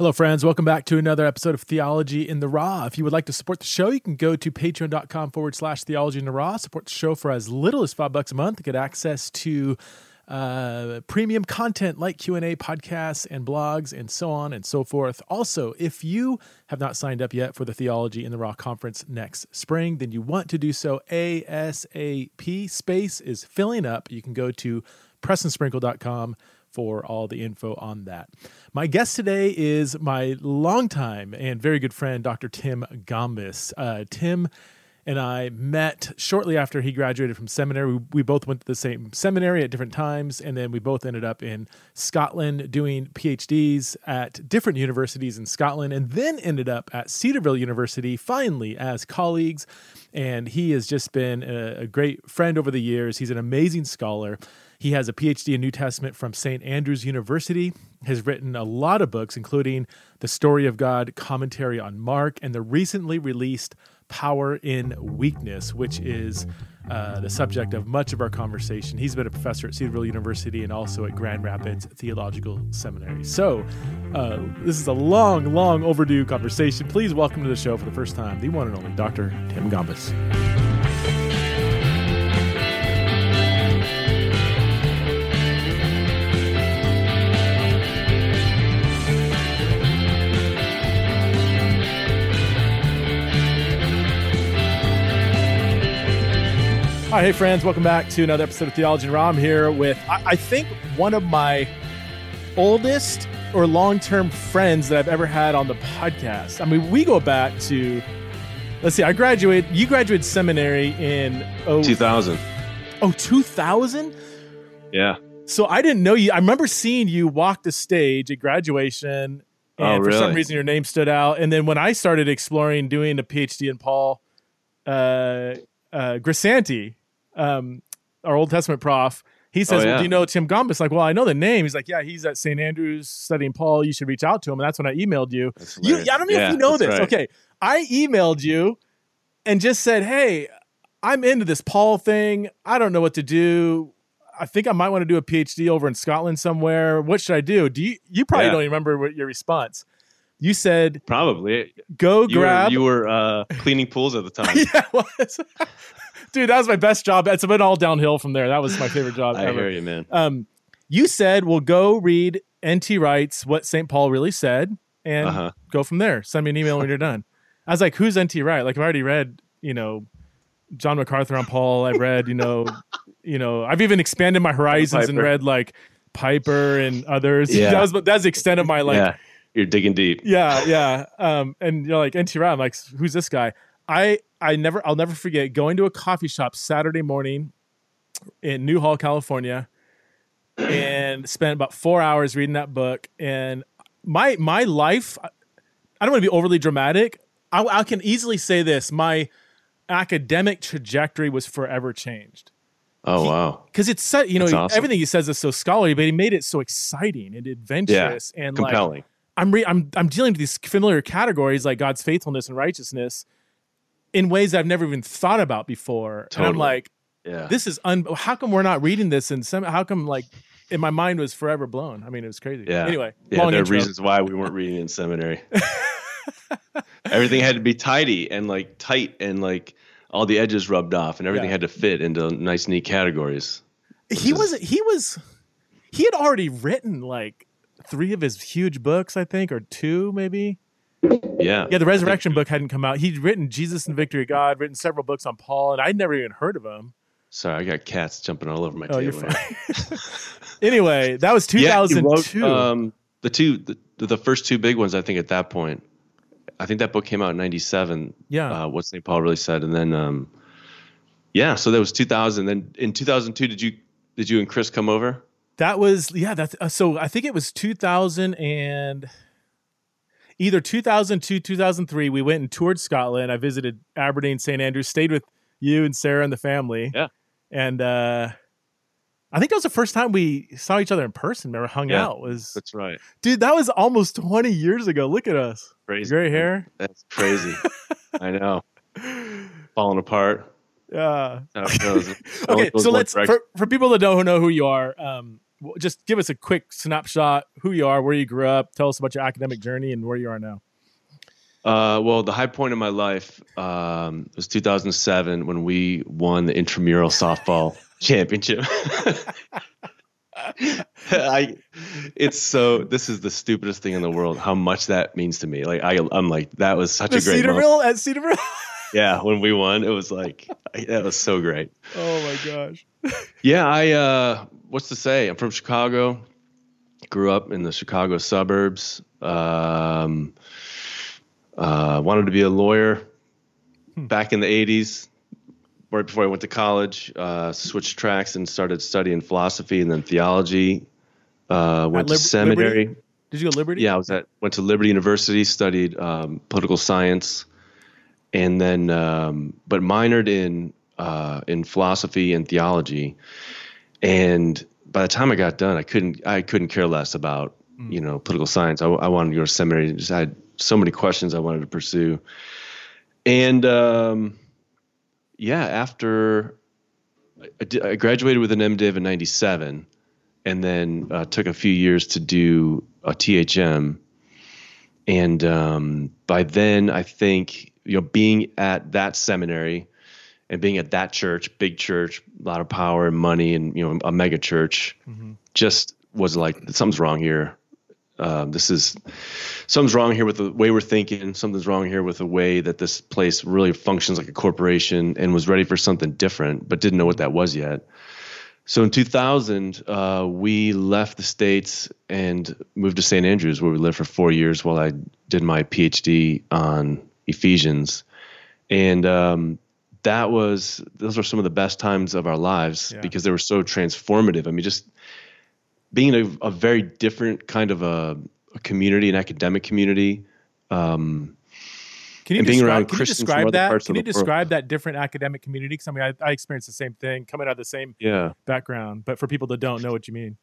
Hello, friends. Welcome back to another episode of Theology in the Raw. If you would like to support the show, you can go to patreon.com forward slash theology in the raw. Support the show for as little as five bucks a month get access to uh, premium content like q&a podcasts and blogs and so on and so forth also if you have not signed up yet for the theology in the raw conference next spring then you want to do so asap space is filling up you can go to prestonsprinkle.com for all the info on that. My guest today is my longtime and very good friend, Dr. Tim Gombis. Uh, Tim and I met shortly after he graduated from seminary. We, we, both went to the same seminary at different times, and then we both ended up in Scotland doing PhDs at different universities in Scotland, and then ended up at Cedarville University finally as colleagues. And he has just been a, a great friend over the years. He's an amazing scholar. He has a PhD in New Testament from St. Andrews University, has written a lot of books, including The Story of God, Commentary on Mark, and the recently released Power in Weakness, which is uh, the subject of much of our conversation. He's been a professor at Cedarville University and also at Grand Rapids Theological Seminary. So, uh, this is a long, long overdue conversation. Please welcome to the show for the first time the one and only Dr. Tim Gombis. Hi, hey friends, welcome back to another episode of Theology and. I'm here with, I, I think, one of my oldest or long-term friends that I've ever had on the podcast. I mean, we go back to, let's see, I graduated, you graduated seminary in oh, 2000. Oh, 2000? Yeah. So I didn't know you. I remember seeing you walk the stage at graduation, and oh, for some reason your name stood out. And then when I started exploring doing a PhD in Paul uh, uh, Grisanti, um, our Old Testament prof, he says, Oh, well, "Do you know Tim Gombis?" Like, well, I know the name. He's like, "Yeah, he's at St. Andrews studying Paul. You should reach out to him." And that's when I emailed you. You. I don't know Yeah, if you know this. right. Okay, I emailed you and just said, "Hey, I'm into this Paul thing. I don't know what to do. I think I might want to do a PhD over in Scotland somewhere. What should I do?" Do you? You probably Yeah. don't even remember what your response. You said, Probably. "Go You grab." were, you were uh, cleaning pools at the time. yeah, was. Dude, that was my best job. It's been all downhill from there. That was my favorite job I ever. hear you, man. Um, you said, "Well, go read N.T. Wright's What St. Paul Really Said, and Uh-huh. go from there. Send me an email when you're done." I was like, "Who's N.T. Wright?" Like, I've already read, you know, John MacArthur on Paul. I've read, you know, you know, I've even expanded my horizons and read like Piper and others. Yeah. that was that's the extent of my like yeah, you're digging deep. yeah, yeah. Um, and you're like NT. I'm like, who's this guy? I I never I'll never forget going to a coffee shop Saturday morning in Newhall, California, and spent about four hours reading that book. And my my life, I don't want to be overly dramatic. I, I can easily say this: my academic trajectory was forever changed Oh He- wow. because it's you know awesome. everything he says is so scholarly, but he made it so exciting and adventurous and like Compelling. I'm re- I'm I'm dealing with these familiar categories like God's faithfulness and righteousness in ways I've never even thought about before. And I'm like, yeah. this is un- how come we're not reading this and some how come like in my mind was forever blown. I mean, it was crazy. Yeah. Anyway, yeah, there are reasons why we weren't reading in seminary. everything had to be tidy and like tight and like all the edges rubbed off and everything Yeah. had to fit into nice neat categories. He was he was he had already written like three of his huge books, I think, or two maybe. Yeah. Yeah, the Resurrection book hadn't come out. He'd written Jesus and Victory of God, written several books on Paul, and I'd never even heard of him. Sorry, I got cats jumping all over my Oh, table. anyway, that was Yeah, 2002. wrote, um, the two, the, the first two big ones. I think at that point, I think that book came out in '97. Yeah. uh, what St. Paul really said, and then, um, yeah, so that was 2000. Then in 2002, did you did you and Chris come over? That was yeah. That's uh, so. I think it was 2000 and either 2002, 2003. We went and toured Scotland. I visited Aberdeen, St Andrews, stayed with you and Sarah and the family. Yeah. and uh, I think that was the first time we saw each other in person. Remember, hung Yeah. out. Was That's right. dude, that was almost 20 years ago. Look at us, Crazy. gray hair. That's crazy. I know. Falling apart. Yeah. How it goes. It only okay, so let's for, for people that don't know who you are. Um, just give us a quick snapshot who you are, where you grew up, tell us about your academic journey, and where you are now. Uh, well, the high point of my life um, was 2007 when we won the intramural softball championship. I, it's so. This is the stupidest thing in the world. How much that means to me. Like I, I'm like that was such the a great. Cedarville moment. at Cedarville. yeah, when we won, it was like that was so great. Oh my gosh. yeah, I. uh What's to say? I'm from Chicago. Grew up in the Chicago suburbs. Um, uh, wanted to be a lawyer hmm. back in the 80s, right before I went to college. Uh, switched tracks and started studying philosophy and then theology. Uh, went to seminary. Liberty? Did you go to Liberty? Yeah, I was at went to Liberty University, studied um, political science, and then um, but minored in uh, in philosophy and theology. And by the time I got done, I couldn't I couldn't care less about mm. you know political science. I, I wanted to go to seminary. Just had so many questions I wanted to pursue. And um, yeah, after I, did, I, graduated with an MDiv in '97, and then uh, took a few years to do a THM. And um, by then, I think you know, being at that seminary and being at that church, big church, a lot of power and money, and you know, a mega church, mm-hmm. just was like something's wrong here. Um, this is something's wrong here with the way we're thinking. Something's wrong here with the way that this place really functions like a corporation and was ready for something different, but didn't know what that was yet. So in 2000, uh, we left the states and moved to St. Andrews, where we lived for four years while I did my PhD on Ephesians, and um, that was those were some of the best times of our lives yeah. because they were so transformative. I mean, just being a, a very different kind of a, a community, an academic community. Um, can you, describe, can you describe that? Can you describe world. that different academic community? Because I mean, I, I, experienced the same thing, coming out of the same yeah. background. But for people that don't know what you mean,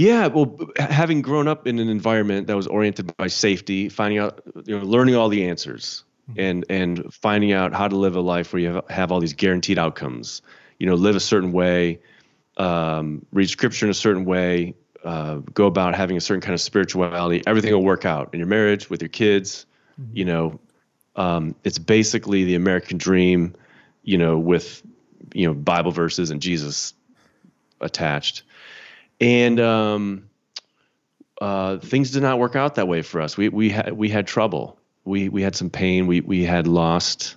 yeah, well, having grown up in an environment that was oriented by safety, finding out, you know, learning all the answers, mm-hmm. and and finding out how to live a life where you have, have all these guaranteed outcomes. You know, live a certain way, um, read scripture in a certain way, uh, go about having a certain kind of spirituality, everything will work out in your marriage, with your kids. Mm-hmm. You know, um, it's basically the American dream, you know, with you know Bible verses and Jesus attached, and um, uh, things did not work out that way for us. We we had we had trouble. We we had some pain. We we had lost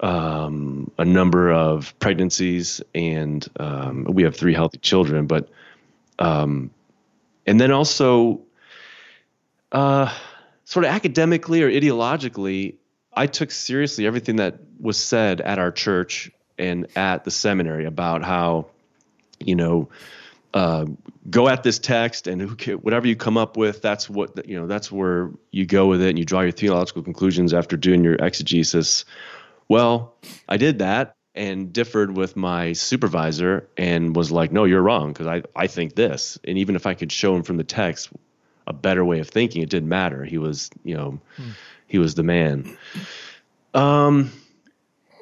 um, a number of pregnancies, and um, we have three healthy children. But um, and then also, uh, sort of academically or ideologically, I took seriously everything that was said at our church and at the seminary about how, you know, uh, go at this text and who, whatever you come up with, that's what you know. That's where you go with it, and you draw your theological conclusions after doing your exegesis. Well, I did that and differed with my supervisor and was like, no, you're wrong because I, I think this. And even if I could show him from the text a better way of thinking, it didn't matter. He was, you know, hmm. he was the man. Um,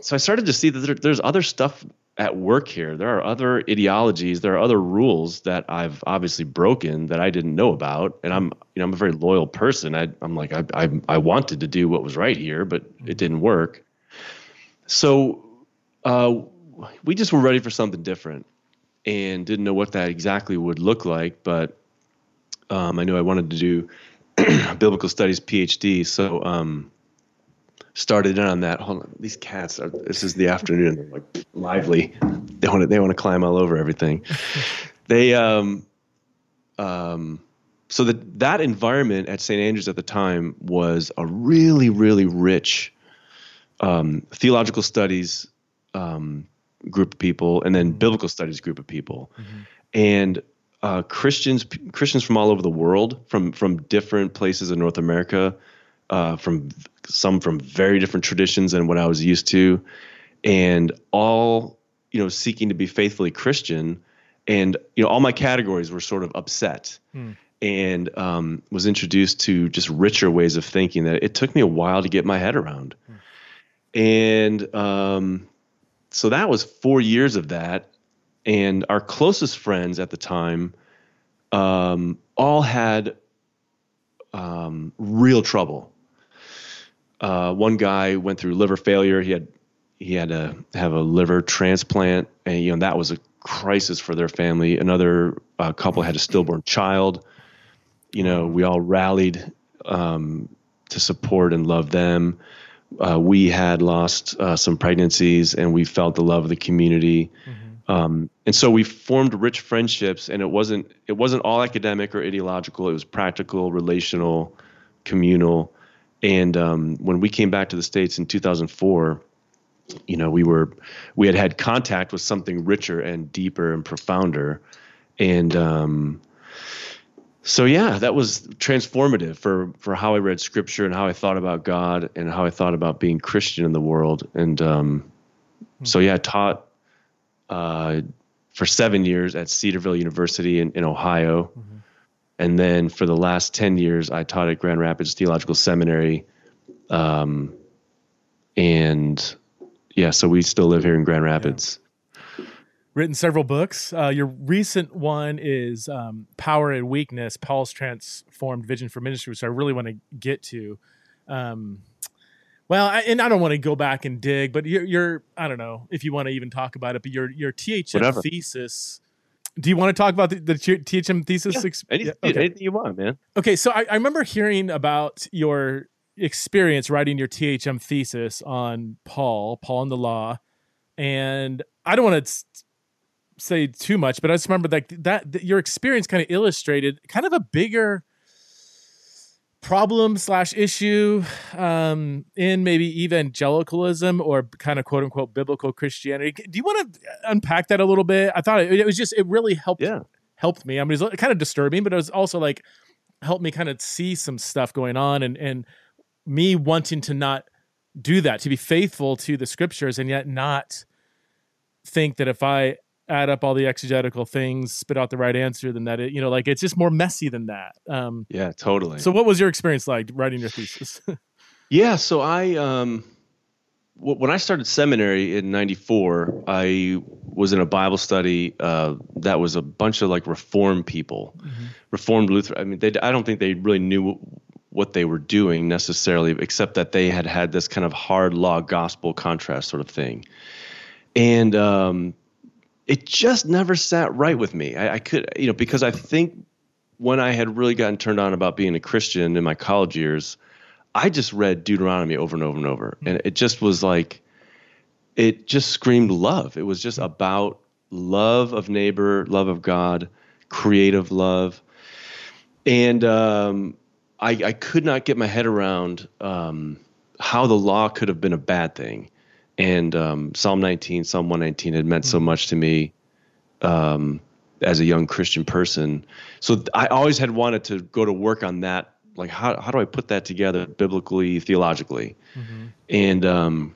so I started to see that there, there's other stuff at work here. There are other ideologies, there are other rules that I've obviously broken that I didn't know about. And I'm, you know, I'm a very loyal person. I, am like, I, I, I wanted to do what was right here, but it didn't work. So uh, we just were ready for something different and didn't know what that exactly would look like. But um, I knew I wanted to do biblical studies PhD. So um, started in on that. Hold on, these cats are. This is the afternoon. They're like lively. They want to. They want to climb all over everything. they um um. So that that environment at St. Andrews at the time was a really really rich um, theological studies um, group of people and then mm-hmm. biblical studies group of people mm-hmm. and uh, Christians Christians from all over the world from from different places in North America uh, from some from very different traditions than what I was used to and all you know seeking to be faithfully Christian and you know all my categories were sort of upset mm. and um, was introduced to just richer ways of thinking that it took me a while to get my head around and um, so that was four years of that. and our closest friends at the time um, all had um, real trouble. Uh, one guy went through liver failure. He had he had to have a liver transplant, and you know that was a crisis for their family. Another uh, couple had a stillborn child. You know, we all rallied um, to support and love them. Uh, we had lost uh, some pregnancies, and we felt the love of the community. Mm-hmm. Um, and so we formed rich friendships, and it wasn't it wasn't all academic or ideological. It was practical, relational, communal. And um, when we came back to the states in 2004, you know, we were we had had contact with something richer and deeper and profounder, and um, so yeah, that was transformative for for how I read Scripture and how I thought about God and how I thought about being Christian in the world. And um, mm-hmm. so yeah, I taught uh, for seven years at Cedarville University in, in Ohio, mm-hmm. And then for the last ten years, I taught at Grand Rapids Theological Seminary. Um, and yeah, so we still live here in Grand Rapids. Yeah. Written several books. Uh, your recent one is um, Power and Weakness Paul's Transformed Vision for Ministry, which I really want to get to. Um, well, I, and I don't want to go back and dig, but you're, you're, I don't know if you want to even talk about it, but your your THM Whatever. thesis. Do you want to talk about the, the THM thesis? Yeah, anything, yeah, okay. anything you want, man. Okay, so I, I remember hearing about your experience writing your THM thesis on Paul, Paul and the law, and I don't want to say too much, but I just remember that that, that your experience kind of illustrated kind of a bigger problem slash issue um, in maybe evangelicalism or kind of quote unquote biblical Christianity. Do you want to unpack that a little bit? I thought it, it was just it really helped yeah. helped me. I mean, it was kind of disturbing, but it was also like helped me kind of see some stuff going on and and me wanting to not do that, to be faithful to the scriptures and yet not think that if I add up all the exegetical things, spit out the right answer, than that it, you know, like it's just more messy than that. Um, yeah, totally. So, what was your experience like writing your thesis? yeah, so I, um, w- when I started seminary in '94, I was in a Bible study uh, that was a bunch of like Reformed people, mm-hmm. Reformed Lutheran. I mean, they, I don't think they really knew what they were doing necessarily, except that they had had this kind of hard law gospel contrast sort of thing. And um, it just never sat right with me. I, I, could, you know, because I think when I had really gotten turned on about being a Christian in my college years, I just read Deuteronomy over and over and over. And it just was like, it just screamed love. It was just about love of neighbor, love of God, creative love. And um, I, I could not get my head around um, how the law could have been a bad thing. And um, Psalm 19, Psalm 119 had meant mm-hmm. so much to me um, as a young Christian person. So I always had wanted to go to work on that. Like, how, how do I put that together biblically, theologically? Mm-hmm. And um,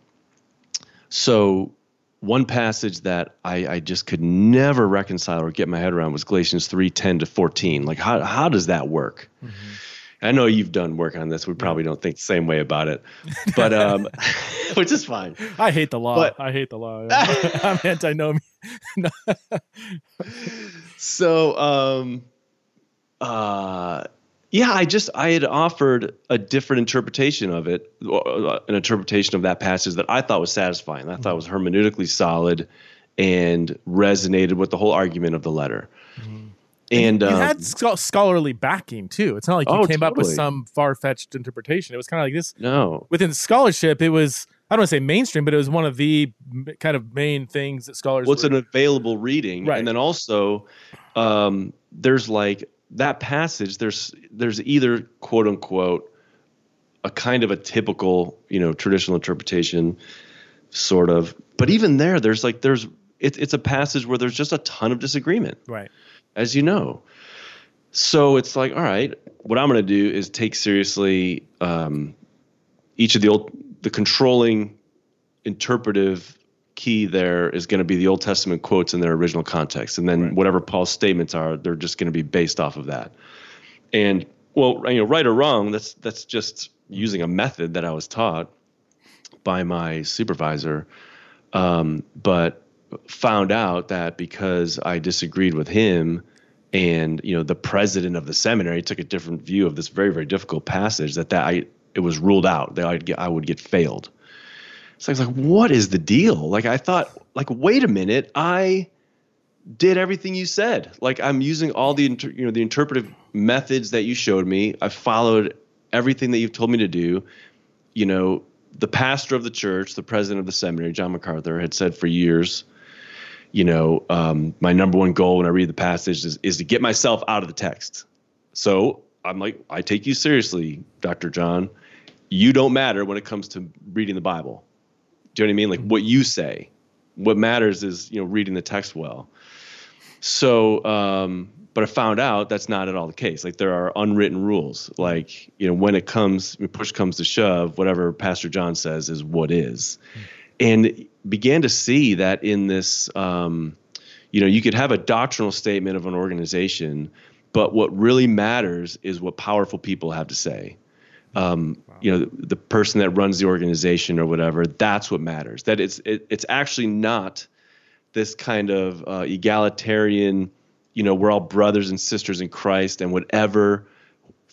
so one passage that I, I, just could never reconcile or get my head around was Galatians 3 10 to 14. Like, how, how does that work? Mm-hmm. I know you've done work on this. We probably don't think the same way about it, but um, which is fine. I hate the law. But, I hate the law. I'm antinomian. so, um, uh, yeah, I just I had offered a different interpretation of it, uh, an interpretation of that passage that I thought was satisfying. I thought was hermeneutically solid and resonated with the whole argument of the letter. Mm-hmm. And, you um, had scholarly backing too. It's not like you oh, came totally. up with some far fetched interpretation. It was kind of like this. No, within scholarship, it was I don't want to say mainstream, but it was one of the kind of main things that scholars. Well, it's an available reading, right. and then also um, there's like that passage. There's there's either quote unquote a kind of a typical you know traditional interpretation, sort of, but even there, there's like there's it, it's a passage where there's just a ton of disagreement. Right as you know. So it's like, all right, what I'm going to do is take seriously um, each of the old, the controlling interpretive key there is going to be the Old Testament quotes in their original context, and then right. whatever Paul's statements are, they're just going to be based off of that. And well, you know, right or wrong, that's that's just using a method that I was taught by my supervisor. Um, but found out that because I disagreed with him and you know the president of the seminary took a different view of this very very difficult passage that that I it was ruled out that I'd get I would get failed. So I was like, what is the deal? Like I thought, like wait a minute, I did everything you said. Like I'm using all the inter, you know the interpretive methods that you showed me. I followed everything that you've told me to do. You know, the pastor of the church, the president of the seminary, John MacArthur, had said for years, you know, um, my number one goal when I read the passage is, is to get myself out of the text. So I'm like, I take you seriously, Dr. John. You don't matter when it comes to reading the Bible. Do you know what I mean? Like what you say. What matters is, you know, reading the text well. So, um, but I found out that's not at all the case. Like there are unwritten rules. Like you know, when it comes, when push comes to shove, whatever Pastor John says is what is, and began to see that in this, um, you know, you could have a doctrinal statement of an organization, but what really matters is what powerful people have to say. Um, wow. You know, the, the, person that runs the organization or whatever. That's what matters. That it's it, it's actually not this kind of uh, egalitarian you know we're all brothers and sisters in Christ and whatever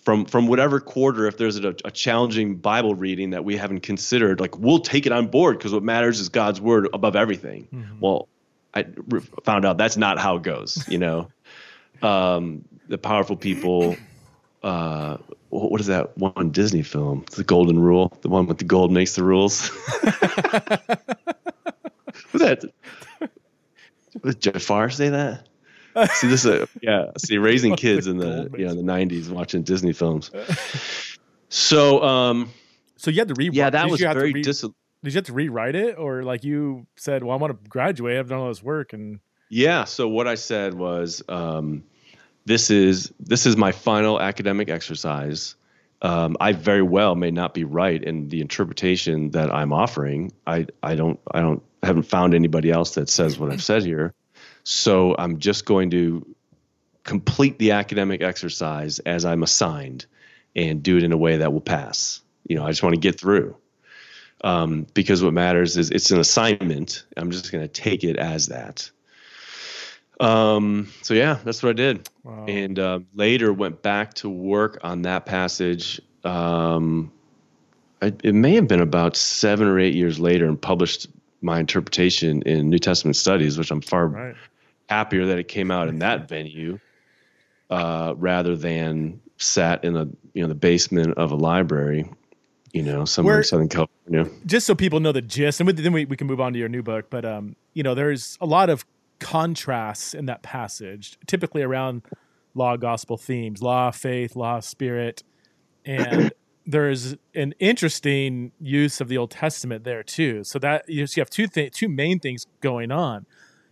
from from whatever quarter if there's a, a, challenging bible reading that we haven't considered like we'll take it on board because what matters is god's word above everything. Mm-hmm. well i re- found out that's not how it goes you know? Um, the powerful people uh, what is that one disney film? The golden rule? The one with the gold makes the rules? Was that? Did jafar say that see this is yeah. see raising kids in the you know the 90s watching disney films. So um so you had to rewrite yeah that was very re- dis- did you have to rewrite it? Or like you said well i want to graduate i've done all this work and yeah so what i said was um this is this is my final academic exercise. Um, I very well may not be right in the interpretation that I'm offering. I, I don't I don't haven't found anybody else that says what I've said here. So I'm just going to complete the academic exercise as I'm assigned and do it in a way that will pass. You know, I just want to get through. Um, because what matters is it's an assignment. I'm just going to take it as that. Um, so yeah, that's what I did. Wow. And uh, later went back to work on that passage. Um, I, it may have been about seven or eight years later and published my interpretation in New Testament studies, which I'm far right. happier that it came out in that venue uh, rather than sat in the you know the basement of a library you know somewhere Where, in southern california. Just so people know the gist and then we, we can move on to your new book but um you know there's a lot of contrasts in that passage typically around law gospel themes law faith law spirit and there's an interesting use of the old testament there too so that you have two th- two main things going on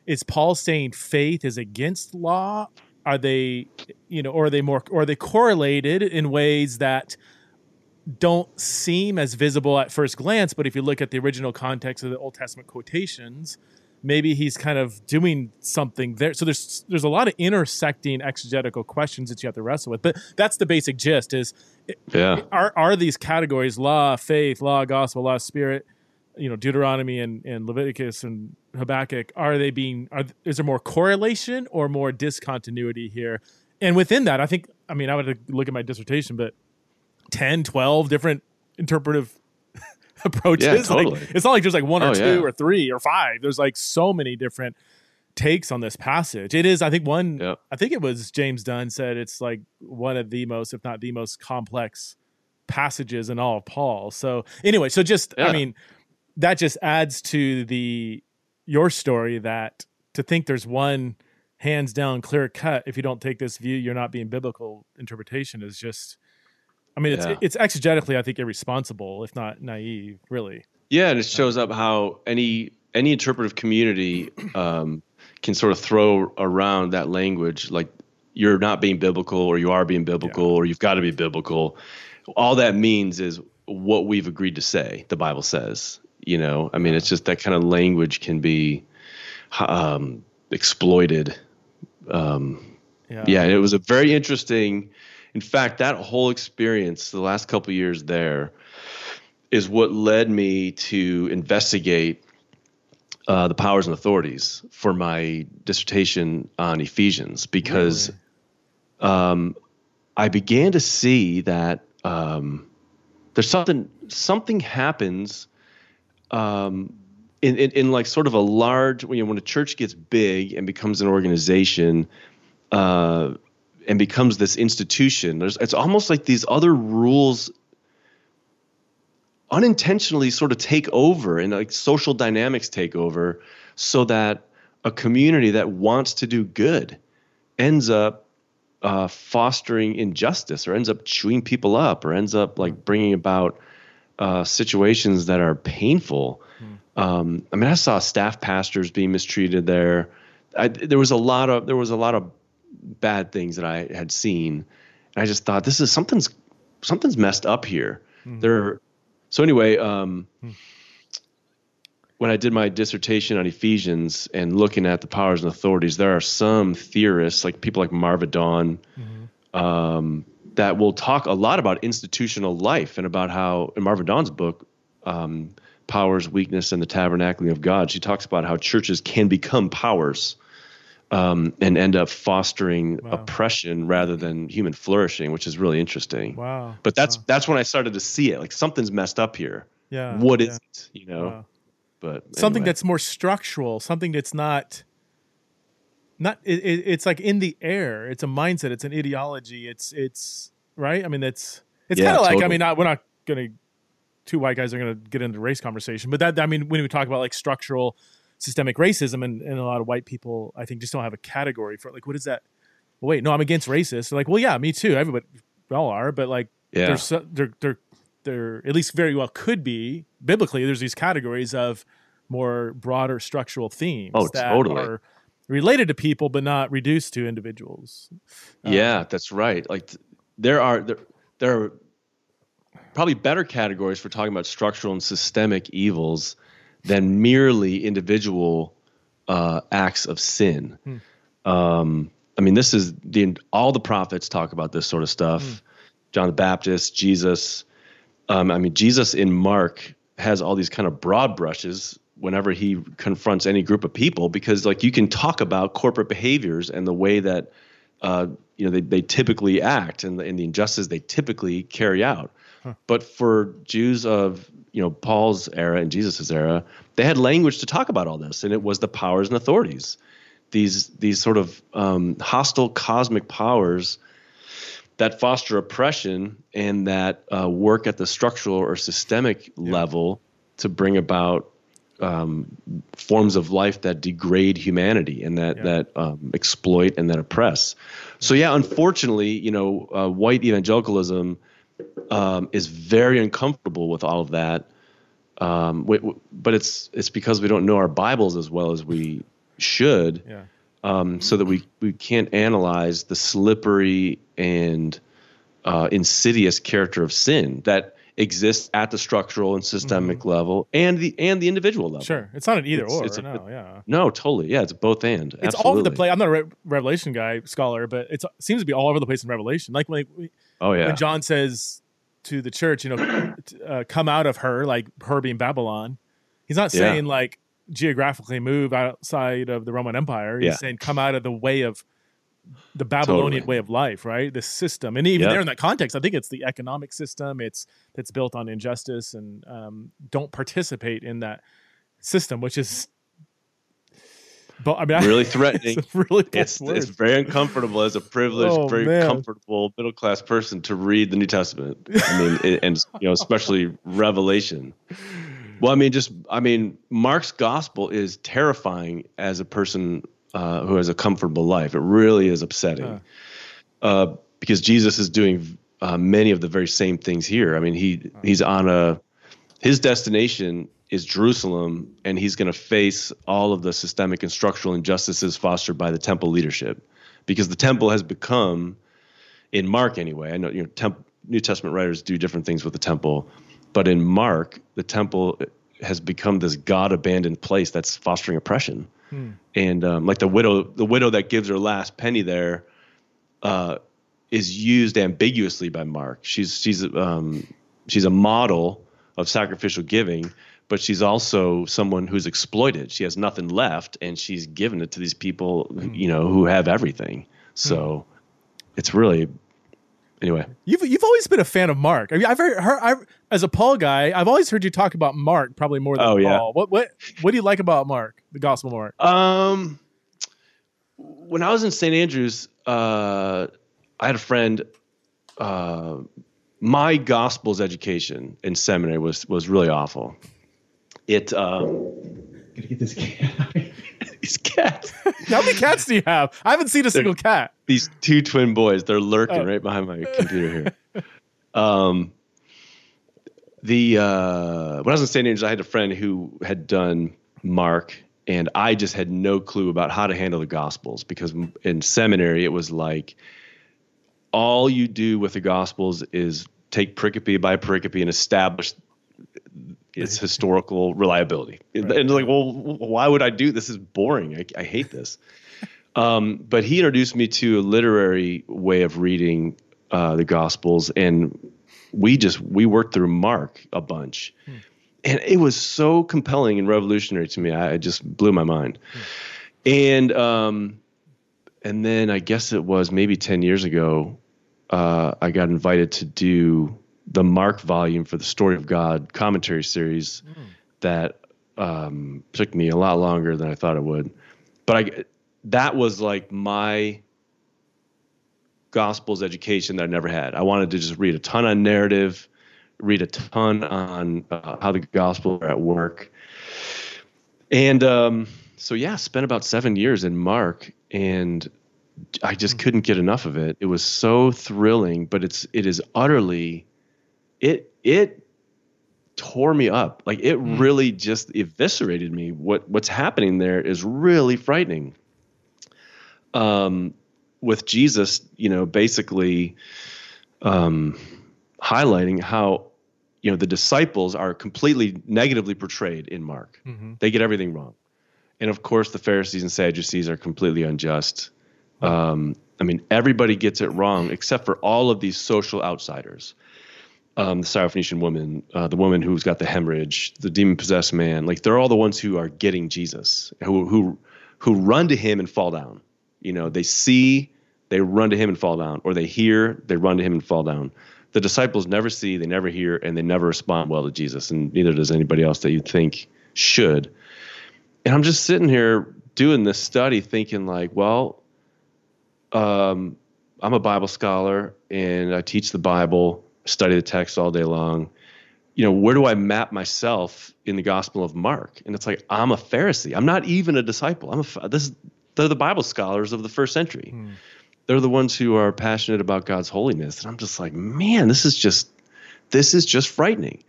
is Paul saying faith is against law? Are they, you know, or are they more, or are they correlated in ways that don't seem as visible at first glance? But if you look at the original context of the Old Testament quotations, maybe he's kind of doing something there. So there's there's a lot of intersecting exegetical questions that you have to wrestle with. But that's the basic gist: is yeah, are are these categories law, faith, law, gospel, law, spirit? you know Deuteronomy and, and Leviticus and Habakkuk are they being are is there more correlation or more discontinuity here? And within that, I think I mean I would look at my dissertation, but 10, 12 different interpretive approaches. Yeah, totally. Like, it's not like there's like one or oh, two yeah. or three or five. There's like so many different takes on this passage. It is, I think, one. Yep. I think it was James Dunn said it's like one of the most, if not the most complex passages in all of Paul. So anyway, so just yeah. I mean, that just adds to the your story that to think there's one hands down clear cut if you don't take this view you're not being biblical interpretation is just i mean yeah. it's it's exegetically i think irresponsible if not naive really yeah and it shows up how any any interpretive community um, can sort of throw around that language like you're not being biblical or you are being biblical yeah. or you've got to be biblical all that means is what we've agreed to say the bible says you know, I mean, it's just that kind of language can be um, exploited. Um, yeah. yeah, it was a very interesting. In fact, that whole experience, the last couple years there, is what led me to investigate uh, the powers and authorities for my dissertation on Ephesians because really? um, I began to see that um, there's something something happens um, in, in, in like sort of a large you know when a church gets big and becomes an organization uh, and becomes this institution. There's it's almost like these other rules unintentionally sort of take over and like social dynamics take over so that a community that wants to do good ends up uh, fostering injustice or ends up chewing people up or ends up like bringing about uh, situations that are painful. Hmm. Um, I mean, I saw staff pastors being mistreated there. I, there was a lot of there was a lot of bad things that I had seen. And I just thought this is something's something's messed up here. Mm-hmm. There so anyway, um, hmm. when I did my dissertation on Ephesians and looking at the powers and authorities, there are some theorists, like people like Marva Dawn, mm-hmm. um, that will talk a lot about institutional life and about how in Marva Dawn's book, um, Powers, Weakness, and the Tabernacle of God, she talks about how churches can become powers um, and end up fostering wow. oppression rather than human flourishing, which is really interesting. Wow. But that's wow. that's when I started to see it. Like something's messed up here. Yeah. What yeah. is it? You know. Wow. But something that's more structural, something that's not not it, it, it's like in the air. It's a mindset. It's an ideology. It's it's right. I mean, it's it's yeah, kind of like I mean, not, we're not gonna two white guys are gonna get into race conversation, but that I mean, when we talk about like structural systemic racism and, and a lot of white people i think just don't have a category for it. like what is that well, wait no i'm against racist they're like well yeah me too everybody we all are but like yeah. there's there there there at least very well could be biblically there's these categories of more broader structural themes oh, that totally. are related to people but not reduced to individuals um, yeah that's right like there are there, there are probably better categories for talking about structural and systemic evils than merely individual uh, acts of sin. Hmm. Um, I mean, this is the all the prophets talk about this sort of stuff. Hmm. John the Baptist, Jesus. Um, I mean, Jesus in Mark has all these kind of broad brushes whenever he confronts any group of people because like you can talk about corporate behaviors and the way that uh, you know they, they typically act and the, and the injustice they typically carry out huh. but for jews of you know Paul's era and Jesus's era, they had language to talk about all this, and it was the powers and authorities, these these sort of um, hostile cosmic powers that foster oppression and that uh, work at the structural or systemic yeah. level to bring about um, forms of life that degrade humanity and that yeah. that um, exploit and that oppress. So yeah, unfortunately, you know, uh, white evangelicalism um, is very uncomfortable with all of that. Um, we, we, but it's it's because we don't know our Bibles as well as we should. Yeah. Um, so that we we can't analyze the slippery and uh, insidious character of sin that exists at the structural and systemic mm-hmm. level and the and the individual level. Sure, it's not an either it's, or. It's a, no, yeah. No, totally. Yeah, it's both and. It's Absolutely. all over the place. I'm not a Re- Revelation guy scholar, but it seems to be all over the place in Revelation. Like when, oh yeah, when John says to the church, you know, uh, come out of her, like her being Babylon. He's not saying yeah. like geographically move outside of the Roman Empire. He's yeah. saying come out of the way of the Babylonian totally. way of life, right? The system, and even yep. there in that context, I think it's the economic system. It's that's built on injustice and um, don't participate in that system, which is but I mean, really threatening. it's really it's, it's, very uncomfortable as a privileged, oh, very man. comfortable middle class person to read the New Testament. I mean, and you know, especially Revelation. Well, I mean, just I mean, Mark's gospel is terrifying as a person uh, who has a comfortable life. It really is upsetting uh, because Jesus is doing uh, many of the very same things here. I mean, he he's on a his destination is Jerusalem, and he's going to face all of the systemic and structural injustices fostered by the temple leadership, because the temple has become, in Mark anyway. I know you know temp, New Testament writers do different things with the temple, but in Mark, the temple has become this God abandoned place that's fostering oppression. Hmm. And um, like the widow, the widow that gives her last penny there, uh, is used ambiguously by Mark. She's she's um, she's a model of sacrificial giving, but she's also someone who's exploited. She has nothing left, and she's given it to these people, Hmm. you know, who have everything. So it's really, anyway. You've you've always been a fan of Mark. I mean, I've heard, heard I've, as a Paul guy, I've always heard you talk about Mark probably more than Oh, yeah. Paul. What what what do you like about Mark, the Gospel Mark? Um, when I was in St. Andrews, uh, I had a friend. Uh, my Gospels education in seminary was was really awful. It um, gotta get this cat. These cats. How many cats do you have? I haven't seen a single cat. These two twin boys. They're lurking Oh. right behind my computer here. Um, the uh, when I was in St. Andrews, I had a friend who had done Mark, and I just had no clue about how to handle the Gospels because in seminary it was like all you do with the Gospels is take pericope by pericope and establish its historical reliability. And And like, well, why would I do this? Is boring. I, I hate this. Um, but he introduced me to a literary way of reading uh, the Gospels, and we just we worked through Mark a bunch, and it was so compelling and revolutionary to me. I it just blew my mind. And um, and then I guess it was maybe ten years ago, uh, I got invited to do the Mark volume for the Story of God commentary series that um, took me a lot longer than I thought it would. But I that was like my gospels education that I never had. I wanted to just read a ton on narrative, read a ton on uh, how the gospel are at work. And um, so yeah, spent about seven years in Mark, and I just couldn't get enough of it. It was so thrilling, but it's it is utterly it it tore me up. Like it really just eviscerated me. What what's happening there is really frightening. Um, with Jesus, you know, basically um, highlighting how you know the disciples are completely negatively portrayed in Mark. They get everything wrong, and of course, the Pharisees and Sadducees are completely unjust. Um, I mean, everybody gets it wrong except for all of these social outsiders. Um, the Syrophoenician woman, uh, the woman who's got the hemorrhage, the demon possessed man, like they're all the ones who are getting Jesus, who who who run to him and fall down. You know, they see, they run to him and fall down, or they hear, they run to him and fall down. The disciples never see, they never hear, and they never respond well to Jesus, and neither does anybody else that you think should. And I'm just sitting here doing this study, thinking like, well, um, I'm a Bible scholar and I teach the Bible, study the text all day long. You know, where do I map myself in the Gospel of Mark? And it's like I'm a Pharisee. I'm not even a disciple. I'm a this. They're the Bible scholars of the first century. They're the ones who are passionate about God's holiness, and I'm just like, man, this is just this is just frightening.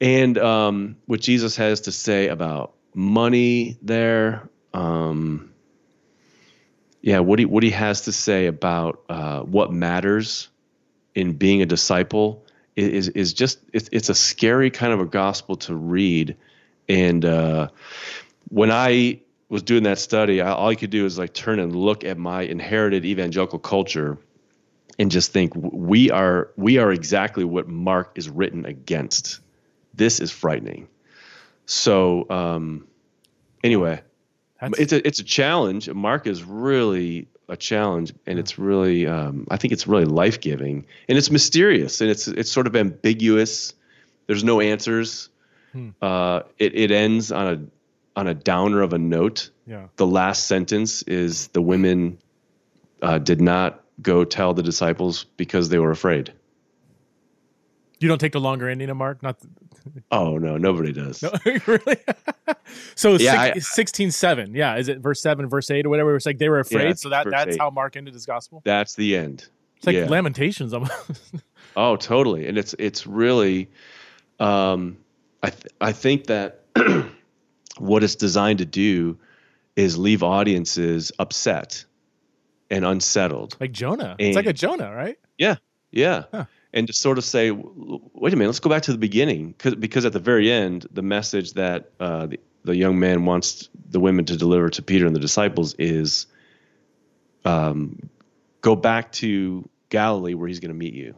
And um, what Jesus has to say about money there, um, yeah, what he what he has to say about uh, what matters in being a disciple is is just it's it's a scary kind of a gospel to read, and uh, when I was doing that study, I, all I could do is like turn and look at my inherited evangelical culture, and just think we are we are exactly what Mark is written against. This is frightening. So um, anyway, That's- it's a it's a challenge. Mark is really a challenge, and it's really um, I think it's really life giving, and it's mysterious, and it's it's sort of ambiguous. There's no answers. Uh, it it ends on a on a downer of a note. Yeah. The last sentence is the women uh, did not go tell the disciples because they were afraid. You don't take the longer ending of Mark, not Oh no, nobody does. really. so Yeah, six, sixteen seven, yeah. Is it verse seven, verse eight, or whatever? It's like they were afraid, it's so that that's eight. how Mark ended his gospel. That's the end. It's like yeah. Lamentations. almost. Oh, totally. And it's it's really, um, I th- I think that what it's designed to do is leave audiences upset and unsettled. like Jonah. It's like a Jonah, right? Yeah, yeah. Huh. And to sort of say, wait a minute, let's go back to the beginning, Cause, because at the very end, the message that uh, the, the young man wants the women to deliver to Peter and the disciples is, um, go back to Galilee where he's going to meet you.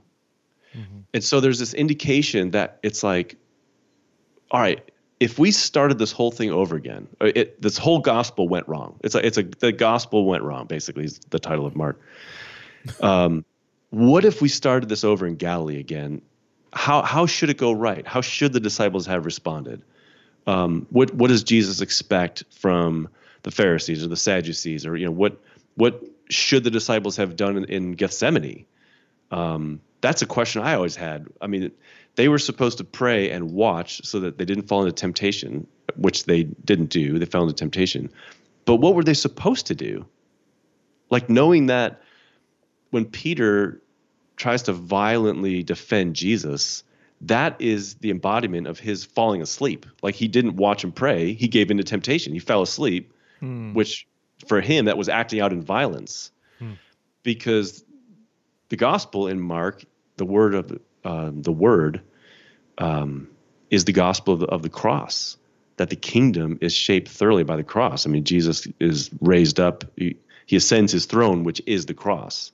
And so there's this indication that it's like, all right, if we started this whole thing over again, uh, it, this whole gospel went wrong. It's a, it's a, the gospel went wrong. Basically, is the title of Mark. Um, what if we started this over in Galilee again? How how should it go right? How should the disciples have responded? Um, what what does Jesus expect from the Pharisees or the Sadducees, or you know what what should the disciples have done in, in Gethsemane? Um, that's a question I always had. I mean, they were supposed to pray and watch so that they didn't fall into temptation, which they didn't do. They fell into temptation. But what were they supposed to do? Like knowing that when Peter tries to violently defend Jesus, that is the embodiment of his falling asleep. Like he didn't watch and pray, he gave into temptation. He fell asleep, hmm. which for him that was acting out in violence. Hmm. Because the gospel in Mark, the word of uh, the word um, is the gospel of the, of the cross. That the kingdom is shaped thoroughly by the cross. I mean, Jesus is raised up; he, he ascends his throne, which is the cross.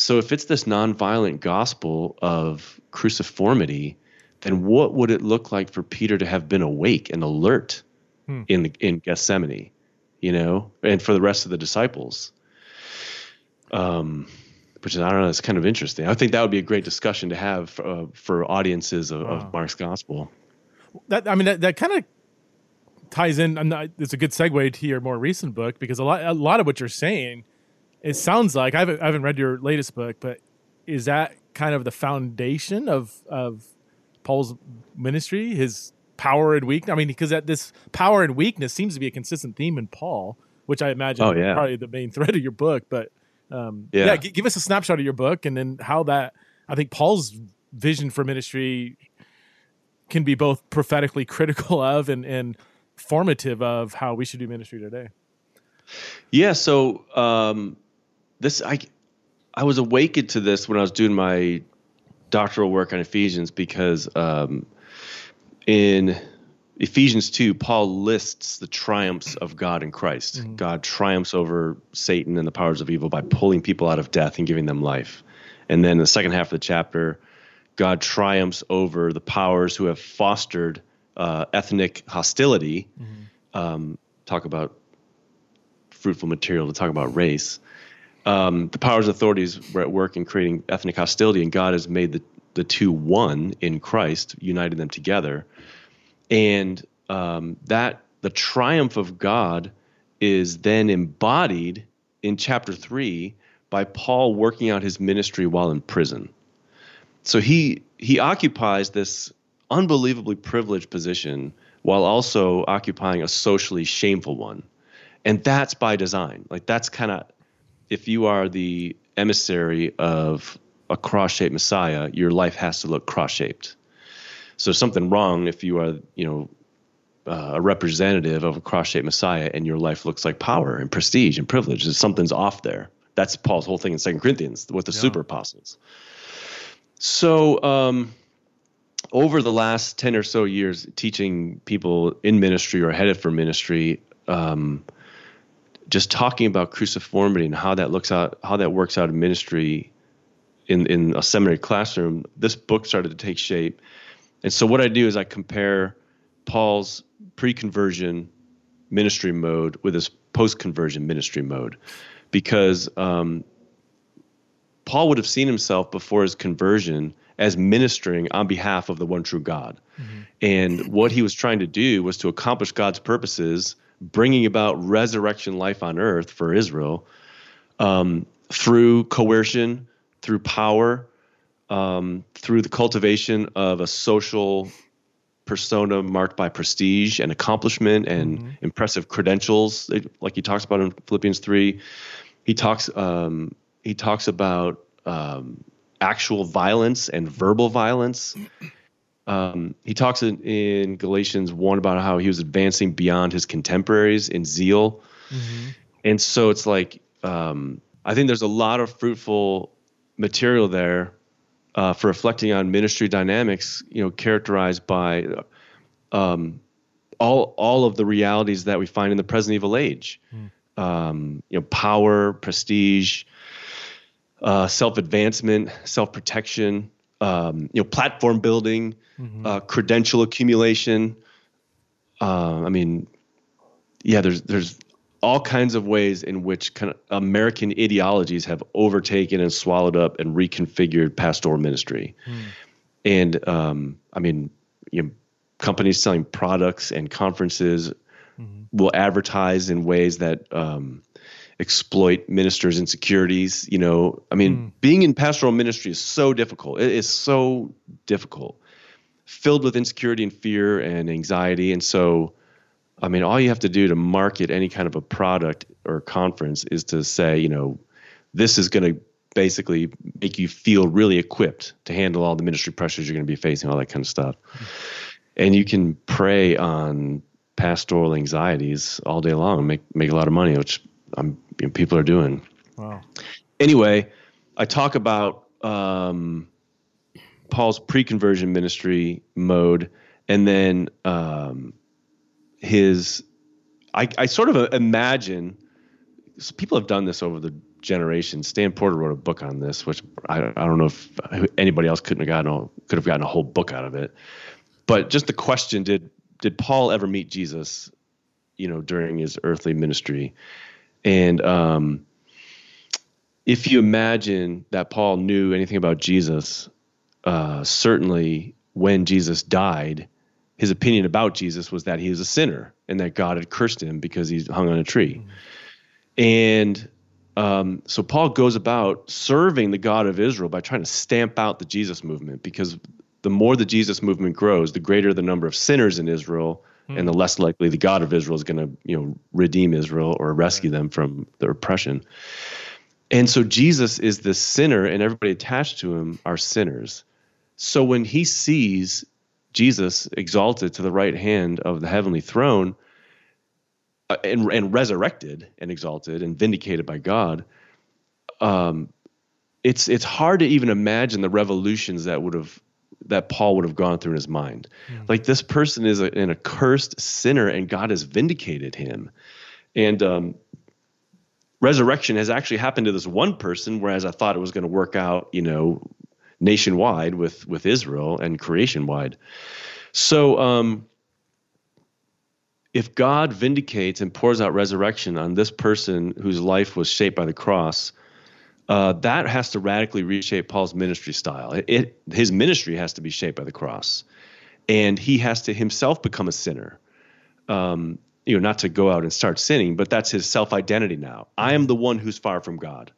So, if it's this nonviolent gospel of cruciformity, then what would it look like for Peter to have been awake and alert hmm. in the, in Gethsemane, you know, and for the rest of the disciples? Um, which is I don't know. It's kind of interesting. I think that would be a great discussion to have for, uh, for audiences of, wow. of, Mark's gospel. That I mean that, that kind of ties in. Not, it's a good segue to your more recent book because a lot a lot of what you're saying, it sounds like I haven't I haven't read your latest book, but is that kind of the foundation of of Paul's ministry, his power and weakness? I mean, because that this power and weakness seems to be a consistent theme in Paul, which I imagine oh, yeah. probably the main thread of your book, but um, yeah, yeah g- give us a snapshot of your book and then how that I think Paul's vision for ministry can be both prophetically critical of and, and formative of how we should do ministry today. Yeah, so um, this I I was awakened to this when I was doing my doctoral work on Ephesians because um, in Ephesians 2, Paul lists the triumphs of God in Christ. Mm-hmm. God triumphs over Satan and the powers of evil by pulling people out of death and giving them life. And then the second half of the chapter, God triumphs over the powers who have fostered uh, ethnic hostility. Mm-hmm. Um, talk about fruitful material to talk about race. Um, the powers and authorities were at work in creating ethnic hostility, and God has made the, the two one in Christ, united them together and um, that the triumph of God is then embodied in chapter three by Paul working out his ministry while in prison. So he he occupies this unbelievably privileged position while also occupying a socially shameful one. And that's by design. Like that's kind of if you are the emissary of a cross-shaped Messiah, your life has to look cross-shaped. So something wrong if you are, you know, uh, a representative of a cross-shaped Messiah and your life looks like power and prestige and privilege. Something's off there. That's Paul's whole thing in Second Corinthians with the yeah. super apostles. So um, over the last 10 or so years teaching people in ministry or headed for ministry um, just talking about cruciformity and how that looks out how that works out in ministry in in a seminary classroom this book started to take shape and so what I do is I compare Paul's pre-conversion ministry mode with his post-conversion ministry mode, because um, Paul would have seen himself before his conversion as ministering on behalf of the one true God. Mm-hmm. And what he was trying to do was to accomplish God's purposes, bringing about resurrection life on earth for Israel um, through coercion, through power, um, through the cultivation of a social persona marked by prestige and accomplishment and mm-hmm. impressive credentials, like he talks about in Philippians three. He talks um, he talks about um, actual violence and verbal violence. Um, he talks in, in, Galatians one about how he was advancing beyond his contemporaries in zeal, mm-hmm. and so it's like um, I think there's a lot of fruitful material there uh, for reflecting on ministry dynamics, you know, characterized by um, all all of the realities that we find in the present evil age. Mm. Um, you know, power, prestige, uh, self advancement, self protection, um, you know, platform building, mm-hmm. uh, credential accumulation, uh, I mean, yeah, there's there's all kinds of ways in which kind of American ideologies have overtaken and swallowed up and reconfigured pastoral ministry. Hmm. And um, I mean, you know, companies selling products and conferences mm-hmm. will advertise in ways that um, exploit ministers' insecurities. You know, I mean, mm. being in pastoral ministry is so difficult. It is so difficult, filled with insecurity and fear and anxiety. And so, I mean, all you have to do to market any kind of a product or conference is to say, you know, this is going to basically make you feel really equipped to handle all the ministry pressures you're going to be facing, all that kind of stuff. Mm. And you can prey on pastoral anxieties all day long, make make a lot of money, which I'm people are doing. Wow. Anyway, I talk about um, Paul's pre-conversion ministry mode, and then um, his. I, I sort of imagine so people have done this over the generations. Stan Porter wrote a book on this, which I, I don't know if anybody else couldn't have gotten could have gotten a whole book out of it. But just the question: Did did Paul ever meet Jesus? You know, during his earthly ministry, and um, if you imagine that Paul knew anything about Jesus, uh, certainly when Jesus died, his opinion about Jesus was that he was a sinner and that God had cursed him because he hung on a tree. Mm-hmm. And um, so Paul goes about serving the God of Israel by trying to stamp out the Jesus movement because the more the Jesus movement grows, the greater the number of sinners in Israel and the hmm. less likely the God of Israel is going to, you know, redeem Israel or rescue them from their oppression. And so Jesus is the sinner, and everybody attached to him are sinners. So when he sees Jesus exalted to the right hand of the heavenly throne, uh, and, and resurrected and exalted and vindicated by God, um, it's it's hard to even imagine the revolutions that would have that Paul would have gone through in his mind. Mm. Like this person is a, an accursed sinner, and God has vindicated him. And um, resurrection has actually happened to this one person, whereas I thought it was going to work out, you know, nationwide with with Israel and creation wide. So, um, if God vindicates and pours out resurrection on this person whose life was shaped by the cross, uh, that has to radically reshape Paul's ministry style. It, it, his ministry has to be shaped by the cross, and he has to himself become a sinner. Um, you know, not to go out and start sinning, but that's his self identity now. I am the one who's far from God.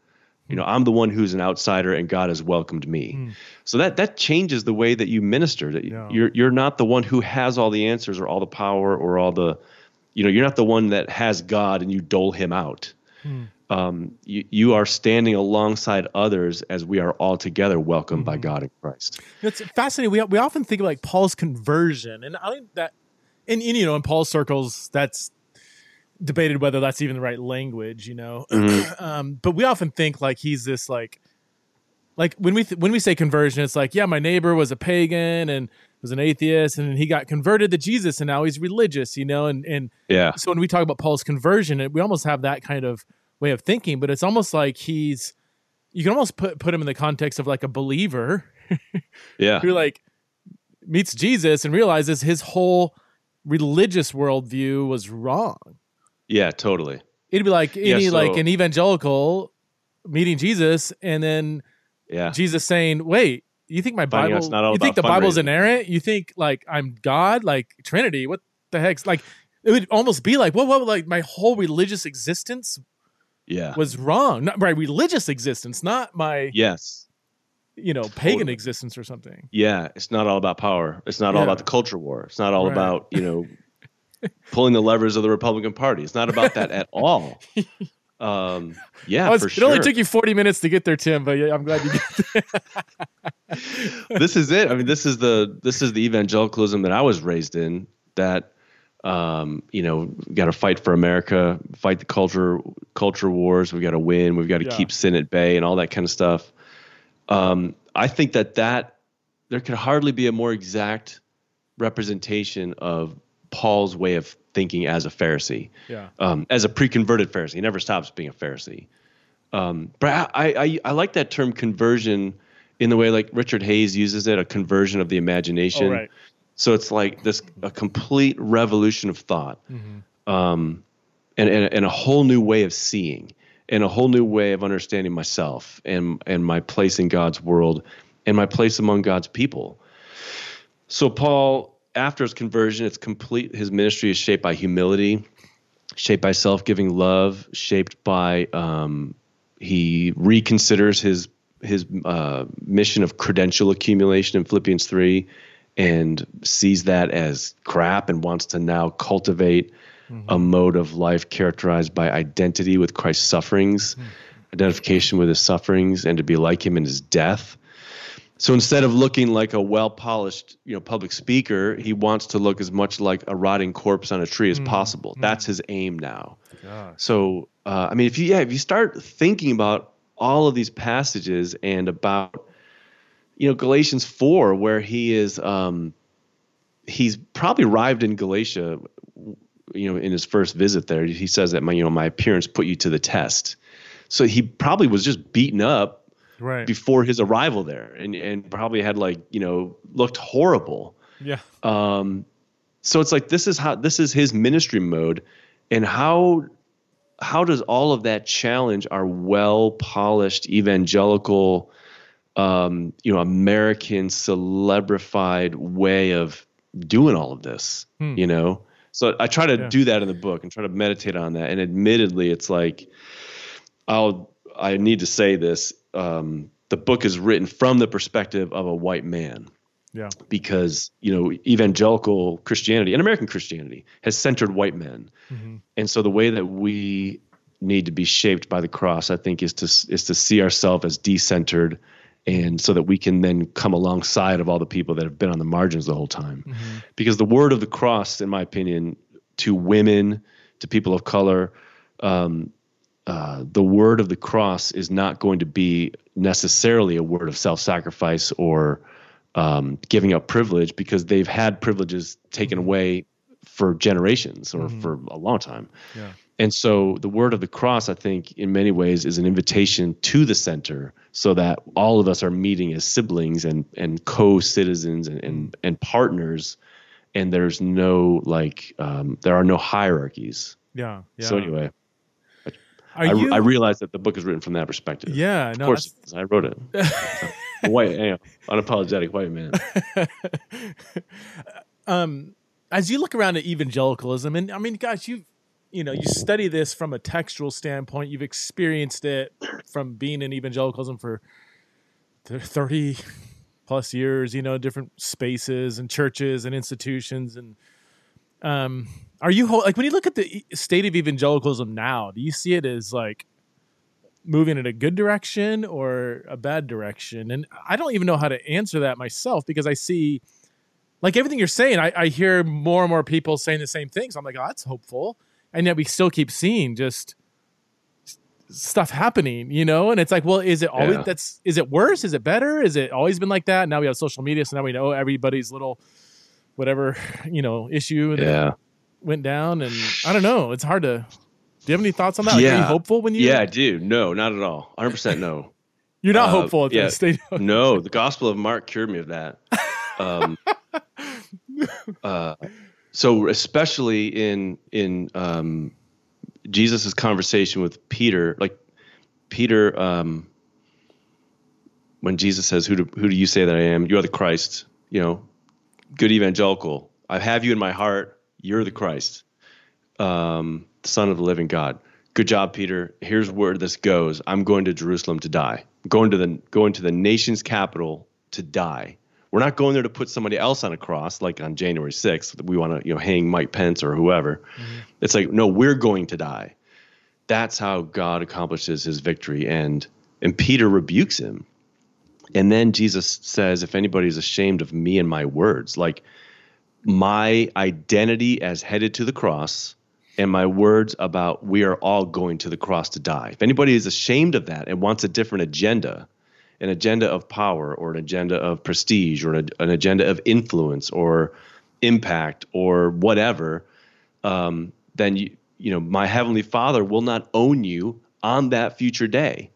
You know, I'm the one who's an outsider, and God has welcomed me. Mm. So that that changes the way that you minister. That yeah. you're you're not the one who has all the answers or all the power or all the, you know, you're not the one that has God and you dole him out. Mm um, you, you are standing alongside others as we are all together welcomed mm-hmm. by God in Christ. It's fascinating. We, we often think of like Paul's conversion, and I think that, in, in you know, in Paul's circles, that's debated whether that's even the right language, you know. Mm-hmm. um, but we often think like he's this like, like when we th- when we say conversion, it's like yeah, my neighbor was a pagan and was an atheist, and he got converted to Jesus, and now he's religious, you know. And and yeah, so when we talk about Paul's conversion, we almost have that kind of way of thinking, but it's almost like he's you can almost put put him in the context of like a believer. yeah. Who like meets Jesus and realizes his whole religious worldview was wrong. Yeah, totally. It'd be like any yeah, so, like an evangelical meeting Jesus and then yeah. Jesus saying, Wait, you think my Bible you think the Bible's inerrant? You think like I'm God, like Trinity? What the heck's like it would almost be like what what like my whole religious existence yeah. was wrong. Not my religious existence not my yes. you know pagan totally. existence or something. Yeah it's not all about power. It's not yeah. all about the culture war. It's not all right. about you know pulling the levers of the republican party. It's not about that at all. Um yeah was, it sure. only took you 40 minutes to get there tim but yeah, i'm glad you get this is it. I mean this is the this is the evangelicalism that i was raised in that um, you know, got to fight for America, fight the culture culture wars. We've got to win. We've got to yeah. keep sin at bay and all that kind of stuff. Um, I think that that there could hardly be a more exact representation of Paul's way of thinking as a Pharisee, yeah. um, as a pre-converted Pharisee. He never stops being a Pharisee. Um, but I, I, I like that term conversion in the way like Richard Hays uses it, a conversion of the imagination. Oh, right So it's like this a complete revolution of thought, um, and, and and a whole new way of seeing, and a whole new way of understanding myself and and my place in God's world, and my place among God's people. So Paul, after his conversion, it's complete. His ministry is shaped by humility, shaped by self-giving love, shaped by um, he reconsiders his his uh, mission of credential accumulation in Philippians three, and sees that as crap, and wants to now cultivate a mm-hmm. mode of life characterized by identity with Christ's sufferings, mm-hmm. identification with his sufferings, and to be like him in his death. So instead of looking like a well-polished, you know, public speaker, he wants to look as much like a rotting corpse on a tree as mm-hmm. possible. That's his aim now. So, uh, I mean, if you yeah, if you start thinking about all of these passages and about, you know, Galatians four, where he is, um, he's probably arrived in Galatia, you know, in his first visit there. He says that my, you know, my appearance put you to the test. So he probably was just beaten up Right. before his arrival there, and and probably had like you know looked horrible. yeah. Um, so it's like this is how this is his ministry mode, and how how does all of that challenge our well polished evangelical, um, you know, American celebrified way of doing all of this? Hmm. You know, so I try to Yeah. do that in the book and try to meditate on that. And admittedly, it's like I'll I need to say this. Um, the book is written from the perspective of a white man Yeah. because you know evangelical Christianity and American Christianity has centered white men, Mm-hmm. and so the way that we need to be shaped by the cross, I think, is to is to see ourselves as decentered, and so that we can then come alongside of all the people that have been on the margins the whole time, Mm-hmm. because the word of the cross, in my opinion, to women, to people of color. Um, uh, the word of the cross is not going to be necessarily a word of self-sacrifice or um, giving up privilege because they've had privileges taken away for generations or for a long time. Yeah. And so the word of the cross, I think, in many ways, is an invitation to the center so that all of us are meeting as siblings and, and co-citizens and, and, and partners. And there's no like, um, there are no hierarchies. Yeah. Yeah. So anyway, I, you? I realize that the book is written from that perspective. yeah. of No. course. I wrote it. White, you know, unapologetic white man. um, as you look around at evangelicalism, and I mean, gosh, you you know, you study this from a textual standpoint. You've experienced it from being in evangelicalism for thirty plus years. You know, different spaces and churches and institutions, and um, are you like when you look at the state of evangelicalism now? Do you see it as like moving in a good direction or a bad direction? And I don't even know how to answer that myself because I see like everything you're saying, I, I hear more and more people saying the same things. I'm like, oh, that's hopeful. And yet we still keep seeing just stuff happening, you know? And it's like, well, is it always Yeah. that's is it worse? Is it better? Is it always been like that? Now we have social media, so now we know everybody's little whatever, you know, issue that Yeah. went down. And I don't know. It's hard to do you have any thoughts on that? Like, are you Yeah. hopeful when you Yeah, dude. No, not at all. 100% no. you're not Uh, hopeful at yeah. the state of No, the Gospel of Mark cured me of that. Um, uh, so especially in in um, Jesus' conversation with Peter, like Peter, um, when Jesus says, "Who do who do you say that I am? You are the Christ." You know, good evangelical. I have you in my heart. You're the Christ, um, Son of the living God. Good job, Peter. Here's where this goes. I'm going to Jerusalem to die. I'm going to the going to the nation's capital to die. We're not going there to put somebody else on a cross, like on January 6th. We want to, you know, hang Mike Pence or whoever. Mm-hmm. It's like, no, we're going to die. That's how God accomplishes his victory. And and Peter rebukes him. And then Jesus says, if anybody's ashamed of me and my words, like my identity as headed to the cross and my words about we are all going to the cross to die. If anybody is ashamed of that and wants a different agenda, an agenda of power or an agenda of prestige or an, an agenda of influence or impact or whatever, um, then you, you know my heavenly Father will not own you on that future day.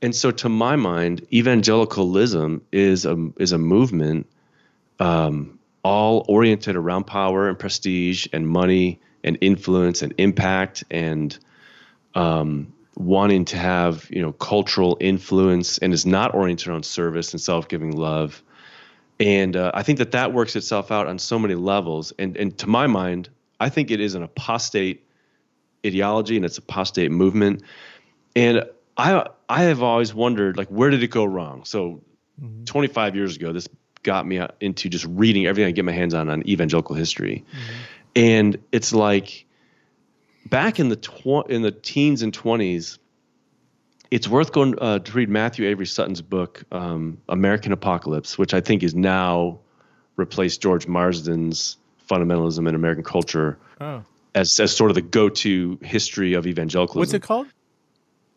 And so, to my mind, evangelicalism is a is a movement um, all oriented around power and prestige and money and influence and impact and um, wanting to have you know cultural influence and is not oriented on service and self-giving love. And uh, i think that that works itself out on so many levels. And and to my mind i think it is an apostate ideology and it's apostate movement. And i i have always wondered like where did it go wrong? So mm-hmm. 25 years ago this got me into just reading everything i get my hands on on evangelical history. Mm-hmm. and it's like back in the tw- in the teens and 20s it's worth going uh, to read Matthew Avery Sutton's book um, American Apocalypse which I think is now replaced George Marsden's fundamentalism in American culture oh. as, as sort of the go-to history of evangelicalism. What's it called?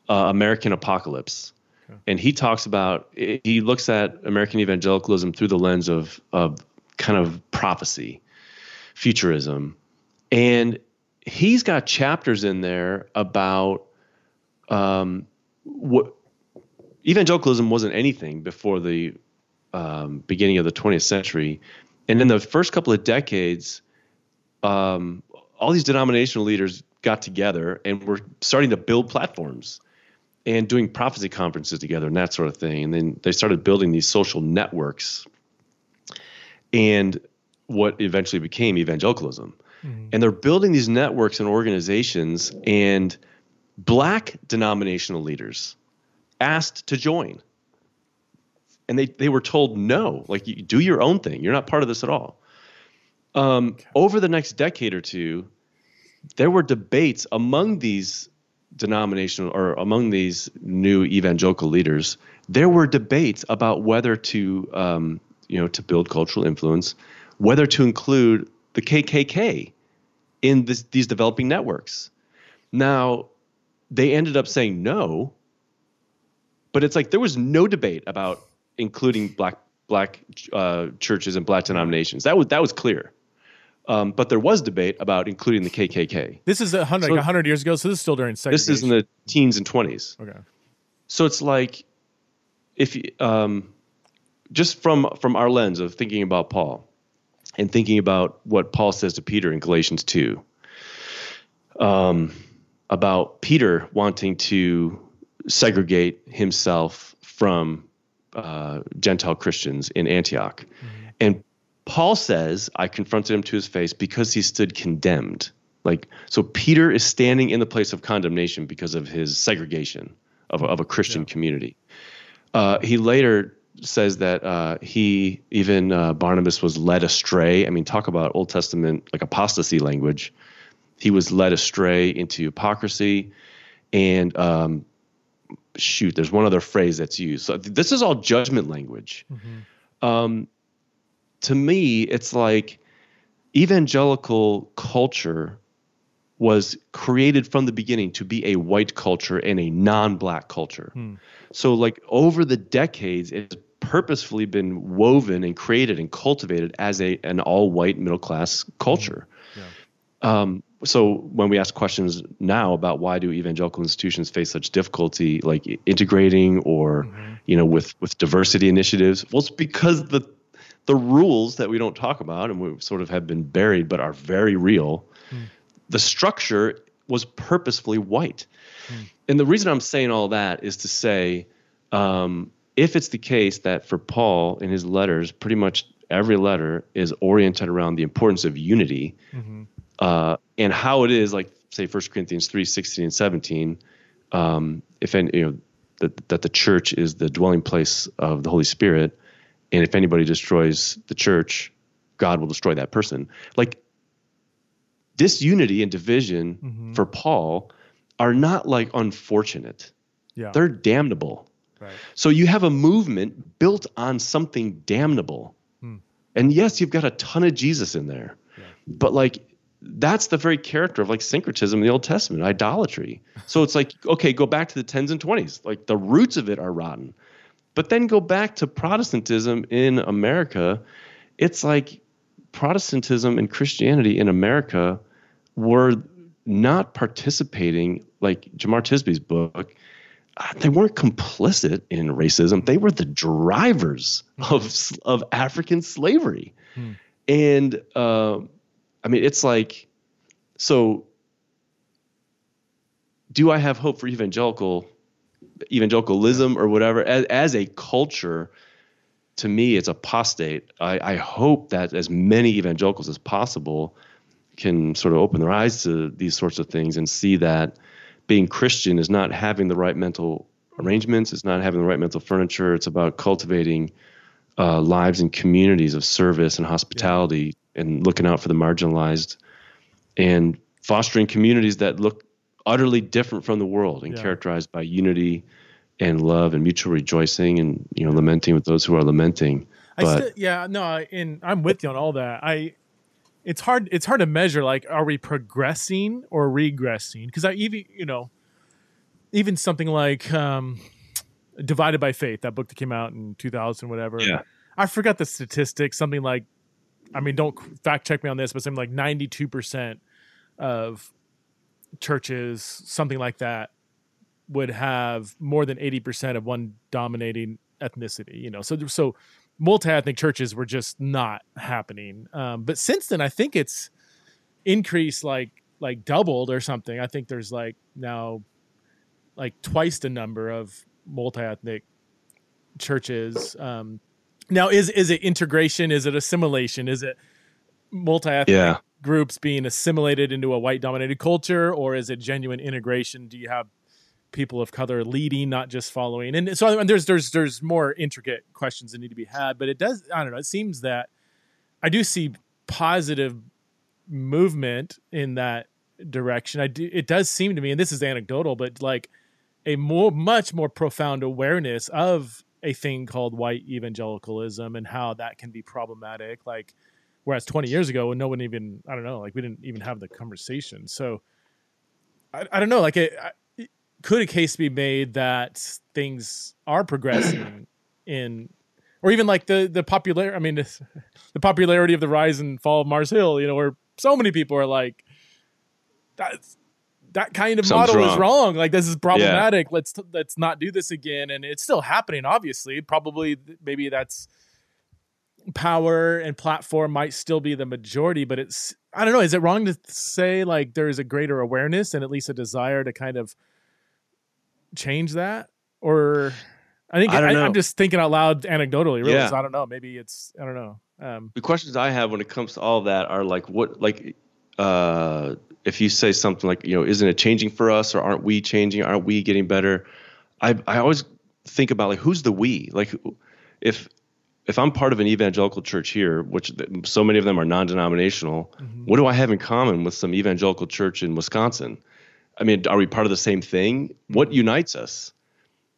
Uh, American Apocalypse. Okay. And he talks about he looks at American evangelicalism through the lens of of kind of prophecy, futurism, and he's got chapters in there about um, what evangelicalism wasn't anything before the um, beginning of the 20th century, and in the first couple of decades, um, all these denominational leaders got together and were starting to build platforms and doing prophecy conferences together and that sort of thing. And then they started building these social networks and what eventually became evangelicalism. Mm-hmm. And they're building these networks and organizations, and black denominational leaders asked to join. And they, they were told no, like, you do your own thing. You're not part of this at all. Um, okay. Over the next decade or two, there were debates among these denominational or among these new evangelical leaders. There were debates about whether to, um, you know, to build cultural influence, whether to include the KKK in this, these developing networks. Now, they ended up saying no, but it's like there was no debate about including black black uh, churches and black denominations. That was that was clear. Um, but there was debate about including the KKK. This is a hundred, so, like hundred years ago, so this is still during segregation. This is in the teens and twenties. Okay. So it's like, if um, just from from our lens of thinking about Paul, and thinking about what Paul says to Peter in Galatians 2 um, about Peter wanting to segregate himself from uh, Gentile Christians in Antioch. Mm-hmm. And Paul says, I confronted him to his face because he stood condemned. Like, so Peter is standing in the place of condemnation because of his segregation of, of a Christian yeah. community. Uh, he later says that uh, he even uh, Barnabas was led astray. I mean, talk about Old Testament like apostasy language. He was led astray into hypocrisy, and um, shoot, there's one other phrase that's used. So this is all judgment language. Mm-hmm. Um, to me, it's like evangelical culture was created from the beginning to be a white culture and a non-black culture. Hmm. So like over the decades, it's purposefully been woven and created and cultivated as a an all-white middle-class culture. Yeah. Um, so when we ask questions now about why do evangelical institutions face such difficulty like integrating or mm-hmm. you know with with diversity initiatives well it's because the the rules that we don't talk about and we sort of have been buried but are very real mm. The structure was purposefully white mm. and the reason i'm saying all that is to say um, if it's the case that for paul in his letters pretty much every letter is oriented around the importance of unity mm-hmm uh, and how it is like say 1 Corinthians 3, 16 and 17, um, if any, you know, that, that the church is the dwelling place of the Holy Spirit. And if anybody destroys the church, God will destroy that person. Like disunity and division mm-hmm. for Paul are not like unfortunate. Yeah. They're damnable. Right. So you have a movement built on something damnable. Hmm. And yes, you've got a ton of Jesus in there. Yeah. But like that's the very character of like syncretism in the Old Testament, idolatry. So it's like, okay, go back to the 10s and 20s. Like the roots of it are rotten. But then go back to Protestantism in America. It's like Protestantism and Christianity in America were not participating, like Jemar Tisby's book, uh, they weren't complicit in racism. They were the drivers of, of African slavery. Hmm. and uh, I mean, it's like, so do I have hope for evangelical evangelicalism or whatever as, as a culture? To me, it's apostate. I, I hope that as many evangelicals as possible can sort of open their eyes to these sorts of things and see that being Christian is not having the right mental arrangements, it's not having the right mental furniture. It's about cultivating uh, lives and communities of service and hospitality yeah. and looking out for the marginalized and fostering communities that look utterly different from the world and yeah. characterized by unity and love and mutual rejoicing and you know lamenting with those who are lamenting. I but, still, yeah, no, and I'm with you on all that. I it's hard it's hard to measure like are we progressing or regressing because I even you know even something like um, Divided by Faith, that book that came out in 2000, whatever. Yeah. I forgot the statistics. Something like, I mean, don't fact check me on this, but something like 92% of churches, something like that, would have more than 80% of one dominating ethnicity. You know, so so multi-ethnic churches were just not happening. Um, but since then, I think it's increased like like doubled or something. I think there's like now like twice the number of multi-ethnic churches. Um, now, is is it integration? Is it assimilation? Is it multi-ethnic yeah. groups being assimilated into a white-dominated culture, or is it genuine integration? Do you have people of color leading, not just following? And so and there's there's there's more intricate questions that need to be had, but it does. I don't know. It seems that I do see positive movement in that direction. I do. It does seem to me, and this is anecdotal, but like a more much more profound awareness of a thing called white evangelicalism and how that can be problematic like whereas 20 years ago when no one even i don't know like we didn't even have the conversation so i, I don't know like it, could a case be made that things are progressing in or even like the the popular i mean the popularity of the rise and fall of mars hill you know where so many people are like that's that kind of Something's model wrong. is wrong. Like this is problematic. Yeah. Let's let's not do this again. And it's still happening. Obviously, probably maybe that's power and platform might still be the majority, but it's I don't know. Is it wrong to say like there is a greater awareness and at least a desire to kind of change that? Or I think I am just thinking out loud anecdotally. Really, yeah. so I don't know. Maybe it's I don't know. Um, the questions I have when it comes to all of that are like what like uh if you say something like, you know, isn't it changing for us or aren't we changing? Aren't we getting better? I I always think about like who's the we? Like if if I'm part of an evangelical church here, which so many of them are non-denominational, mm-hmm. what do I have in common with some evangelical church in Wisconsin? I mean, are we part of the same thing? What mm-hmm. unites us?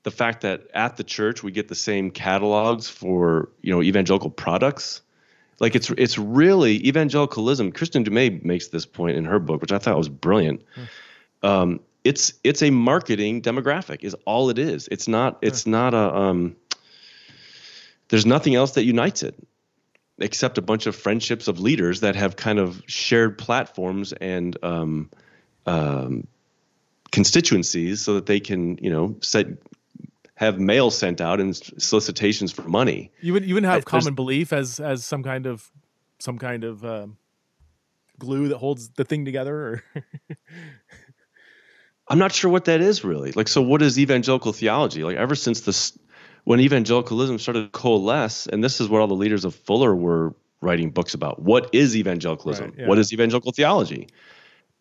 The fact that at the church we get the same catalogs for, you know, evangelical products like it's it's really evangelicalism. Kristin Du Mez makes this point in her book, which I thought was brilliant. Hmm. Um, it's it's a marketing demographic is all it is. It's not it's not a um, there's nothing else that unites it except a bunch of friendships of leaders that have kind of shared platforms and um, um, constituencies so that they can you know set have mail sent out and solicitations for money. You would you wouldn't have I, common belief as as some kind of some kind of um, glue that holds the thing together. I'm not sure what that is really. Like, so what is evangelical theology? Like, ever since this, when evangelicalism started to coalesce, and this is what all the leaders of Fuller were writing books about. What is evangelicalism? Right, yeah. What is evangelical theology?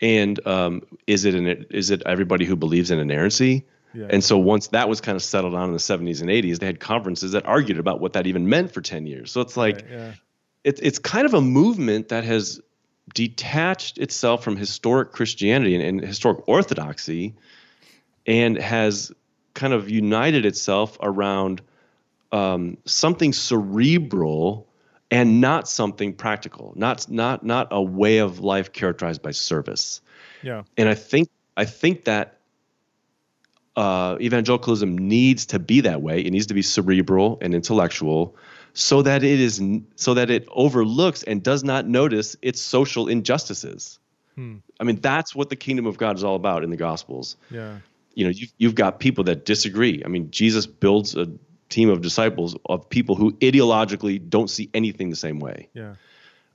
And um, is it an, is it everybody who believes in inerrancy? And so once that was kind of settled on in the 70s and 80s, they had conferences that argued about what that even meant for 10 years. So it's like, right, yeah. it's it's kind of a movement that has detached itself from historic Christianity and, and historic orthodoxy and has kind of united itself around um, something cerebral and not something practical, not not not a way of life characterized by service. Yeah. And I think I think that uh, evangelicalism needs to be that way. It needs to be cerebral and intellectual, so that it is so that it overlooks and does not notice its social injustices. Hmm. I mean, that's what the kingdom of God is all about in the Gospels. Yeah, you know, you've, you've got people that disagree. I mean, Jesus builds a team of disciples of people who ideologically don't see anything the same way. Yeah.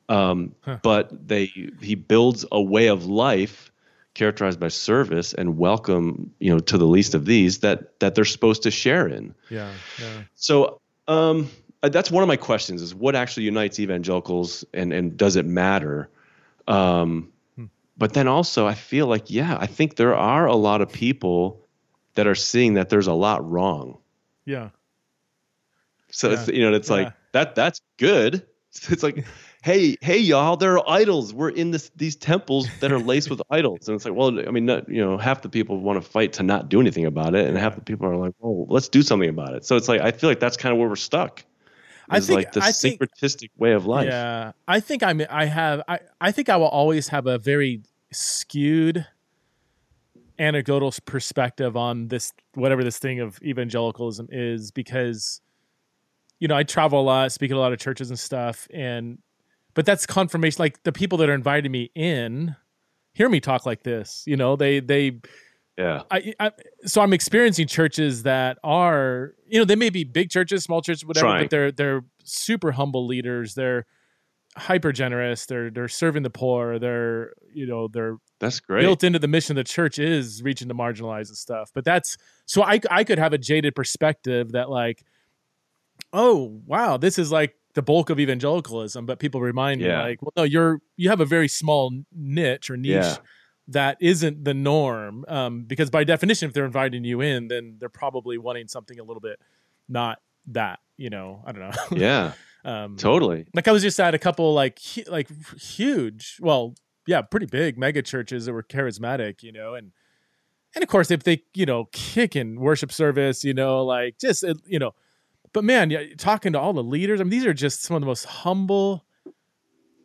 Um, Huh. But they he builds a way of life characterized by service and welcome, you know, to the least of these that that they're supposed to share in. Yeah. Yeah. So um, uh, that's one of my questions: is what actually unites evangelicals, and and does it matter? Um, Hmm. But then also, I feel like yeah, I think there are a lot of people that are seeing that there's a lot wrong. Yeah. So Yeah. it's you know it's Yeah. like that that's good. It's like, hey hey y'all, there are idols. We're in this these temples that are laced with idols, and it's like, well, I mean, not, you know, half the people want to fight to not do anything about it, and half the people are like, oh, let's do something about it. So it's like I feel like that's kind of where we're stuck. I think- like the I think- syncretistic way of life. Yeah, I think I'm. I have. I. I think I will always have a very skewed anecdotal perspective on this, whatever this thing of evangelicalism is, because you know I travel a lot, speak at a lot of churches and stuff, and but that's confirmation. Like the people that are inviting me in hear me talk like this. You know, they they Yeah. I, I so I'm experiencing churches that are you know they may be big churches, small churches, whatever, Trying. but they're they're super humble leaders. They're hyper generous. They're they're serving the poor. They're you know they're That's great. built into the mission of the church is reaching the marginalized and stuff. But that's so I I could have a jaded perspective that like, oh wow, this is like the bulk of evangelicalism. But people remind me like, well, no, you're you have a very small niche or niche Yeah. that isn't the norm. Um, because by definition, if they're inviting you in, then they're probably wanting something a little bit not that. You know, I don't know. yeah. um, Totally. like I was just at a couple like hu- like huge, well, yeah, pretty big mega churches that were charismatic, you know, and and of course if they you know kick in worship service, you know, like just you know, but man, yeah, talking to all the leaders, I mean, these are just some of the most humble,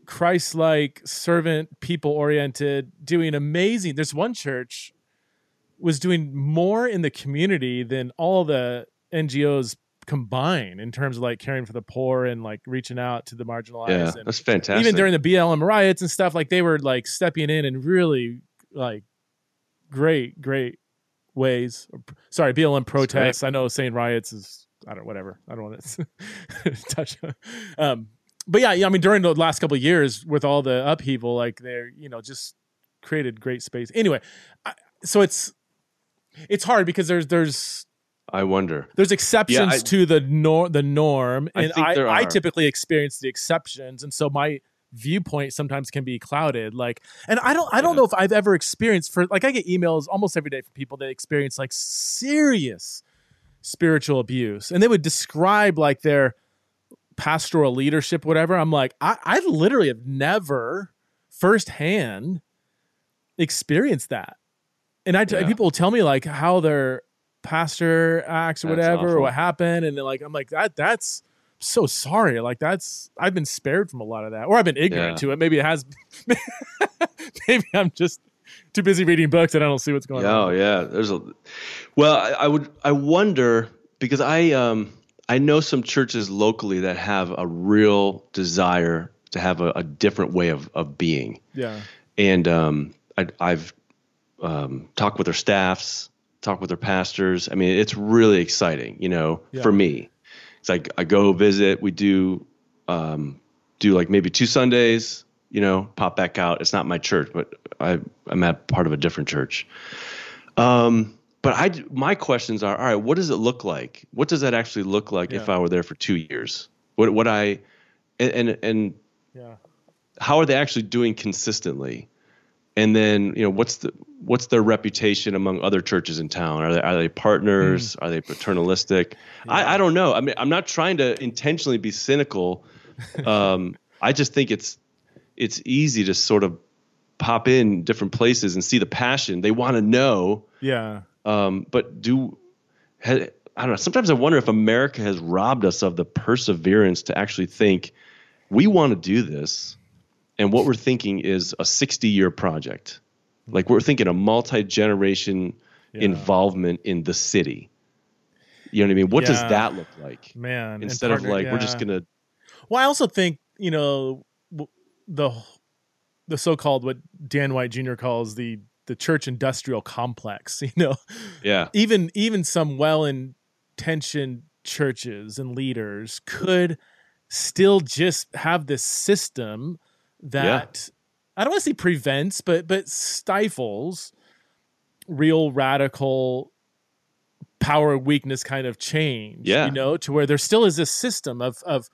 Christ-like, servant, people-oriented, doing amazing. There's one church was doing more in the community than all the NGOs combined in terms of like caring for the poor and like reaching out to the marginalized Yeah. and That's fantastic. even during the BLM riots and stuff like they were like stepping in in really like great great ways sorry BLM protests I know saying riots is I don't whatever I don't want to touch on um but yeah, yeah I mean during the last couple of years with all the upheaval like they're you know just created great space anyway I, so it's it's hard because there's there's I wonder. there's exceptions I- to the norm the norm I and think I, I typically experience the exceptions and so my viewpoint sometimes can be clouded like and i don't i don't Yeah. know if i've ever experienced for like i get emails almost every day from people that experience like serious spiritual abuse. And they would describe like their pastoral leadership whatever. I'm like i, I literally have never firsthand experienced that. And i Yeah. people tell me like how their pastor acts or That's whatever or what happened. And like i'm like that that's so sorry. Like that's i've been spared from a lot of that. Or i've been ignorant Yeah. to it. Maybe it has maybe i'm just too busy reading books and i don't see what's going Yeah, on oh, yeah. There's a well, I, I would I wonder because I um I know some churches locally that have a real desire to have a, a different way of of being, yeah and um I, I've um, talked with their staffs, talked with their pastors. I mean, it's really exciting, you know, Yeah. for me. It's like I go visit. We do um, do like maybe two Sundays, you know, pop back out. It's not my church, but I I'm at part of a different church. Um, but I my questions are all right. What does it look like? What does that actually look like if I were there for two years? What what I and and, and yeah how are they actually doing consistently? And then you know what's the what's their reputation among other churches in town? Are they are they partners? Are they paternalistic? I, I don't know. I mean, I'm not trying to intentionally be cynical. Um, I just think it's it's easy to sort of pop in different places and see the passion. They want to know, yeah um, but do ha, I don't know. Sometimes I wonder if America has robbed us of the perseverance to actually think we want to do this, and what we're thinking is a 60 year project. Like we're thinking a multi generation Yeah. involvement in the city. You know what I mean? What does that look like? man Instead of like we're just gonna Well, I also think you know the the so-called what Dan White Jr. calls the the church industrial complex. You know, yeah even even some well-intentioned churches and leaders could still just have this system that I don't want to say prevents, but but stifles real radical power weakness kind of change. Yeah. You know, to where there still is this system of of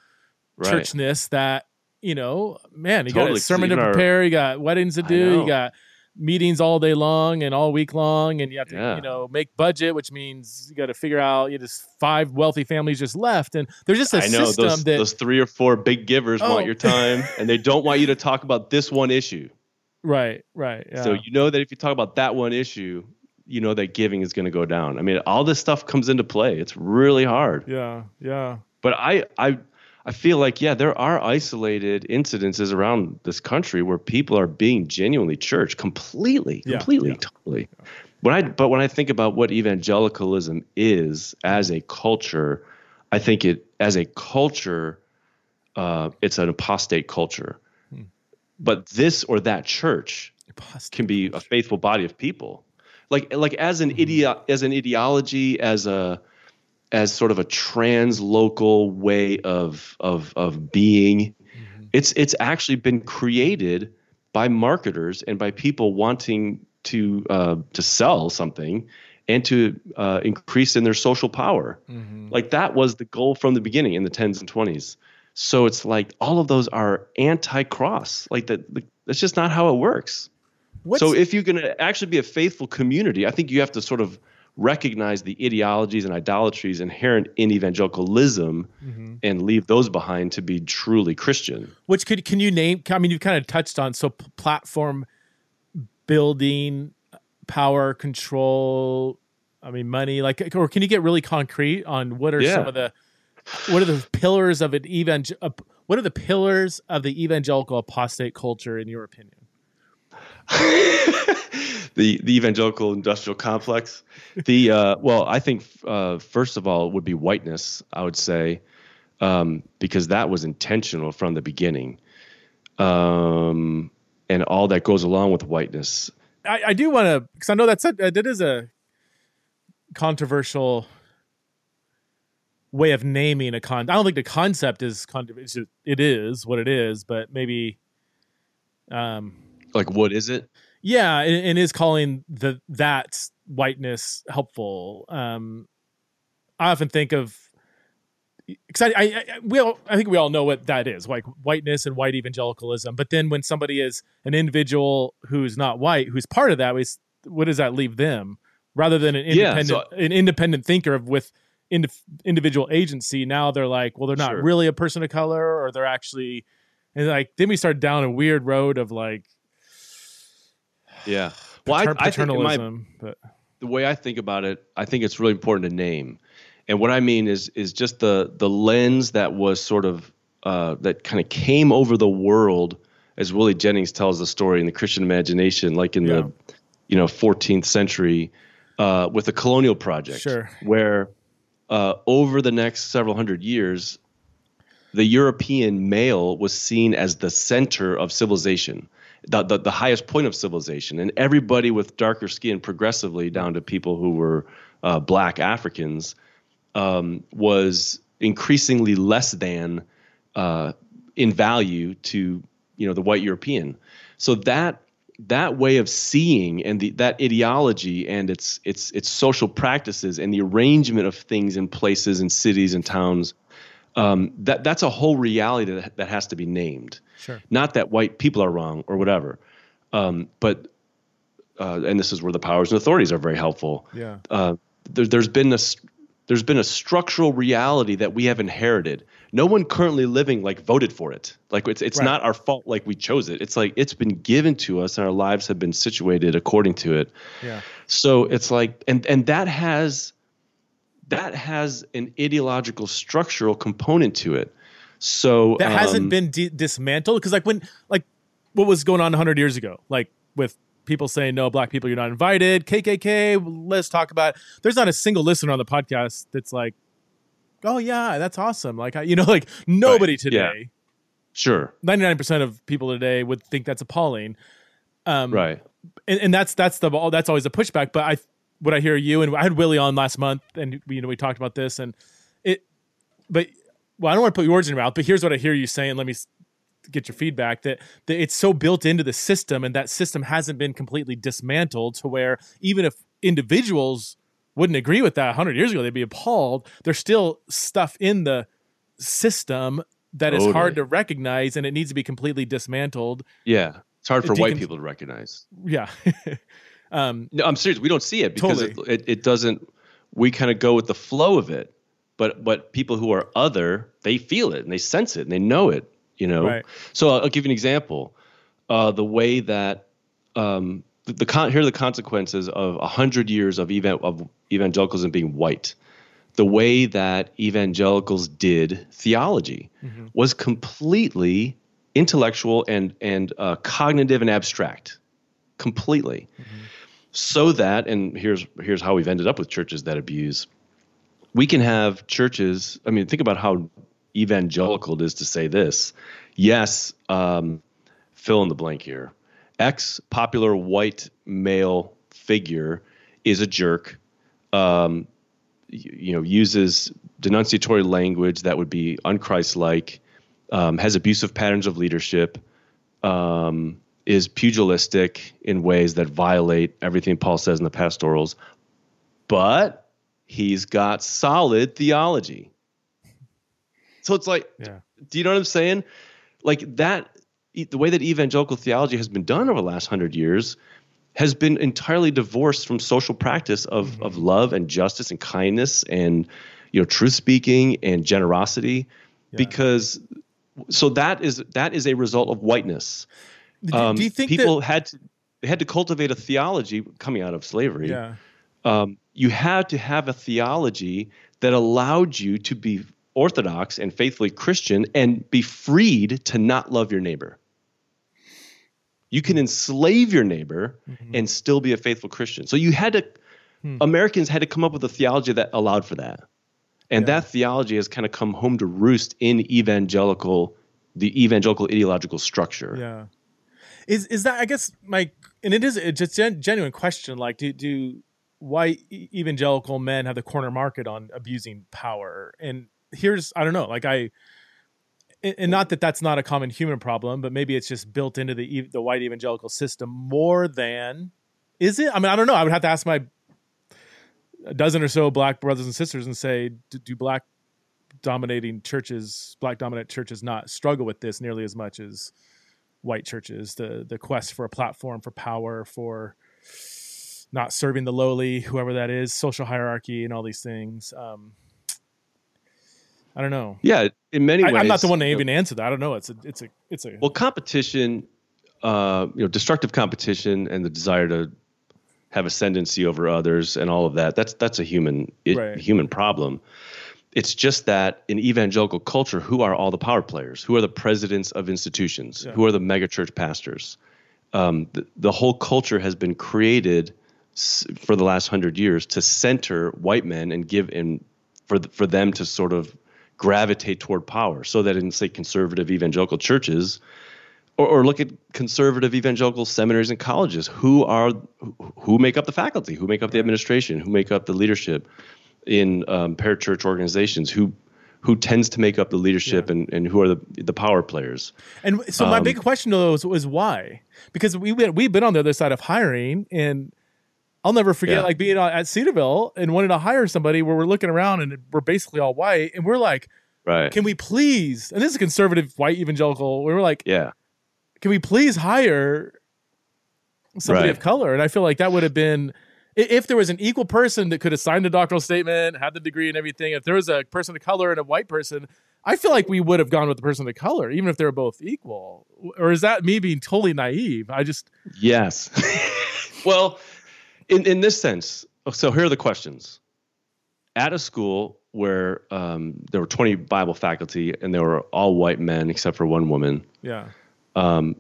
Right. churchness that, you know, man, you got a sermon to even our- prepare, you got weddings to do, you got meetings all day long and all week long, and you have to, Yeah. you know, make budget, which means you got to figure out you just five wealthy families just left. And there's just a I know system those, that those three or four big givers Oh. want your time, and they don't want you to talk about this one issue. Right, right. Yeah. So you know that if you talk about that one issue, you know that giving is going to go down. I mean, all this stuff comes into play. It's really hard. yeah, yeah. But I, I, I feel like yeah, there are isolated incidences around this country where people are being genuinely church completely, completely, yeah. totally. When I, but when I think about what evangelicalism is as a culture, I think it as a culture, uh, it's an apostate culture. Hmm. But this or that church can be a faithful body of people like like as an idio- as an ideology as a as sort of a trans local way of of of being. It's it's actually been created by marketers and by people wanting to uh, to sell something and to uh, increase in their social power. Mhm. like that was the goal from the beginning in the 10s and 20s so it's like all of those are anti-cross. Like that that's just not how it works. What's, so if you're going to actually be a faithful community, I think you have to sort of recognize the ideologies and idolatries inherent in evangelicalism Mhm. and leave those behind to be truly Christian. which could can you name? I mean, you've kind of touched on so platform building, power control. I mean, money. Like, or can you get really concrete on what are Yeah. some of the what are the pillars of an evangel? Uh, what are the pillars of the evangelical apostate culture in your opinion? the the evangelical industrial complex. The uh, well, I think uh, first of all it would be whiteness. I would say um, because that was intentional from the beginning, um, and all that goes along with whiteness. I, I do want to because I know that's a, that is a controversial way of naming a con. I don't think the concept is controversial. It is what it is, but maybe, um, Like, what is it? yeah, and, and is calling the that whiteness helpful. Um, I often think of because I, I, I we all, I think we all know what that is, like whiteness and white evangelicalism. But then when somebody is an individual who's not white, who's part of that, we, what does that leave them? Rather than an Yeah, independent, so- an independent thinker of with ind- individual agency, now they're like, well, they're not Sure. really a person of color, or they're actually, and like then we start down a weird road of like Yeah. Well, I, patern- I think my, but the way I think about it, I think it's really important to name. And what I mean is is just the the lens that was sort of uh, that kind of came over the world as Willie Jennings tells the story in the Christian imagination, like in Yeah. the you know 14th century, uh, with the colonial project, Sure. where uh, over the next several hundred years, the European male was seen as the center of civilization, the, the, the highest point of civilization. And everybody with darker skin, progressively down to people who were uh, black Africans, um, was increasingly less than uh, in value to you know the white European. So that that way of seeing and the, that ideology and its its its social practices and the arrangement of things in places and cities and towns um, that that's a whole reality that, that has to be named. Sure, Not that white people are wrong or whatever, um, but uh, and this is where the powers and authorities are very helpful yeah, uh, there, there's been a there's been a structural reality that we have inherited. No one currently living like voted for it. Like it's it's Right. not our fault. Like we chose it. It's like it's been given to us, and our lives have been situated according to it. yeah, So it's like, and and that has that has an ideological structural component to it. So that hasn't um, been di- dismantled because like when like what was going on 100 years ago like with people saying no black people you're not invited kkk let's talk about it. there's not a single listener on the podcast that's like oh yeah that's awesome like I, you know like nobody Right, yeah. today sure 99% of people today would think that's appalling um right. and, and that's that's the ball that's always a pushback. But I what I hear you and I had Willie on last month, and we, you know we talked about this, and it. But well, I don't want to put your words in your mouth, but here's what I hear you saying. Let me get your feedback that, that it's so built into the system and that system hasn't been completely dismantled to where even if individuals wouldn't agree with that 100 years ago they'd be appalled there's still stuff in the system that is Totally. hard to recognize and it needs to be completely dismantled Yeah, it's hard for white people to recognize. yeah um No, I'm serious. We don't see it because Totally. it, it, it doesn't. We kind of go with the flow of it, but but people who are other, they feel it and they sense it and they know it. You know. Right. So I'll, I'll give you an example. Uh, the way that um, the, the con- here are the consequences of a hundred years of evan- of evangelicalism being white. The way that evangelicals did theology was completely intellectual and and uh, cognitive and abstract, completely so that and here's here's how we've ended up with churches that abuse we can have churches i mean think about how evangelical it is to say this. Yes um, fill in the blank here. X popular white male figure is a jerk um, y- you know uses denunciatory language that would be unchristlike um, has abusive patterns of leadership um, is pugilistic in ways that violate everything Paul says in the pastorals, but he's got solid theology. So it's like, yeah do you know what I'm saying? Like that, the way that evangelical theology has been done over the last hundred years has been entirely divorced from social practice of, of love and justice and kindness and you know truth speaking and generosity because so that is that is a result of whiteness do, um, do you think people had to they had to cultivate a theology coming out of slavery. that Um, you had to have a theology that allowed you to be orthodox and faithfully Christian and be freed to not love your neighbor. You can enslave your neighbor Mm-hmm. and still be a faithful Christian. So you had to Hmm. Americans had to come up with a theology that allowed for that. And that theology has kind of come home to roost in evangelical the evangelical ideological structure. Yeah. Is is that I guess my and it is a just genuine question like do do white evangelical men have the corner market on abusing power. And here's I don't know like I and and not that that's not a common human problem but maybe it's just built into the the white evangelical system more than is it? I mean I don't know. I would have to ask my a dozen or so black brothers and sisters and say do, do black dominating churches black dominant churches not struggle with this nearly as much as white churches? The the quest for a platform for power for not serving the lowly whoever that is social hierarchy and all these things um i don't know Yeah, in many I, ways. i'm not the one to you know, even answer that i don't know it's a it's a it's a Well, competition, uh, you know, destructive competition and the desire to have ascendancy over others and all of that. That's that's a human it, Right. human problem. It's just that in evangelical culture, who are all the power players? Who are the presidents of institutions? Yeah. Who are the megachurch pastors? Um, the, the whole culture has been created for the last hundred years to center white men and give in for for them to sort of gravitate toward power, so that in say conservative evangelical churches, or, or look at conservative evangelical seminaries and colleges, who are who- make up the faculty, who make up the administration, who make up the leadership in um, parachurch organizations, who who tends to make up the leadership Yeah. and, and who are the the power players. And so my Um, big question though is, was why? Because we we've been on the other side of hiring, and I'll never forget Yeah. like being uh, at Cedarville and wanting to hire somebody where we're looking around and we're basically all white, and we're like, Right. can we please? And this is a conservative white evangelical. We were like, yeah. can we please hire somebody Right. of color? And I feel like that would have been if there was an equal person that could have signed the doctrinal statement, had the degree and everything. If there was a person of color and a white person, I feel like we would have gone with the person of color, even if they were both equal. Or is that me being totally naive? I just Yes. well, in in this sense, so here are the questions. At a school where um, there were 20 Bible faculty and they were all white men except for one woman, yeah. um,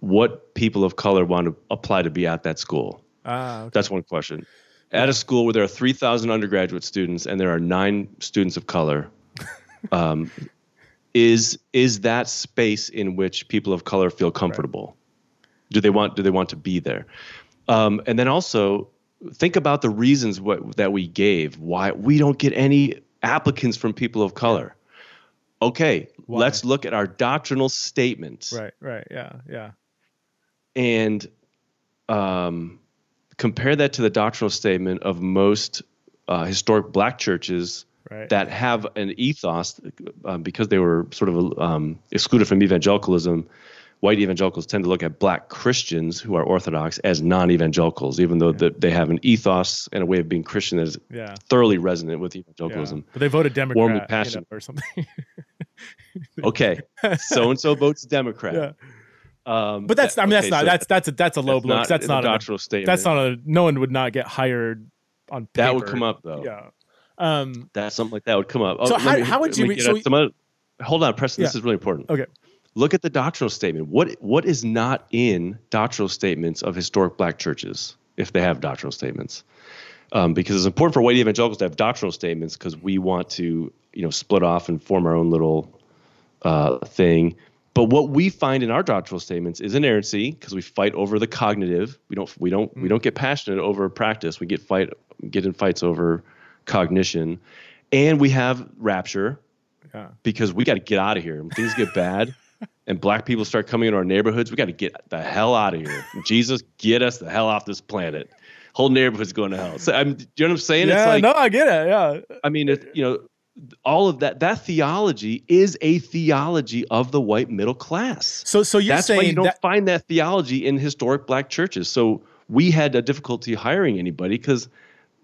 what people of color want to apply to be at that school? Ah, okay. That's one question. At a school where there are 3,000 undergraduate students and there are nine students of color, um, is is that space in which people of color feel comfortable? Do they want do they want to be there? Um, and then also think about the reasons what that we gave why we don't get any applicants from people of color. okay, Why? let's look at our doctrinal statement Right, right, yeah, yeah, and um, compare that to the doctrinal statement of most uh, historic black churches right. that have an ethos uh, because they were sort of um, excluded from evangelicalism. White evangelicals tend to look at black Christians who are Orthodox as non-evangelicals, even though that they have an ethos and a way of being Christian that is yeah, thoroughly resonant with yeah. evangelicalism. But they voted Democrat Warmly you know, passionate. or something. Okay, so and so votes Democrat. yeah, Um, but that's that- I mean that's okay, not so that's that's a that's a low blow. not That's the not a, doctrinal statement. that's not a no one would not get hired on paper. that would come up though. Yeah. Um. that something like that would come up. Oh, So how- me- how would you me re- get so we- other- hold on, Preston. This is really important. Okay. Look at the doctrinal statement. What what is not in doctrinal statements of historic black churches if they have doctrinal statements? Um, because it's important for white evangelicals to have doctrinal statements because we want to you know split off and form our own little uh, thing. But what we find in our doctrinal statements is inerrancy because we fight over the cognitive. We don't we don't we don't get passionate over practice. We get fight get in fights over cognition, and we have rapture Yeah. because we got to get out of here. When things get bad and black people start coming into our neighborhoods, we got to get the hell out of here. Jesus, get us the hell off this planet. Whole neighborhood's going to hell. So, I'm, do you know what I'm saying? Yeah. it's like, no, I get it. Yeah. I mean, it, you know, all of that, that theology is a theology of the white middle class. So so you're That's why you don't that find that theology in historic black churches. So we had a difficulty hiring anybody because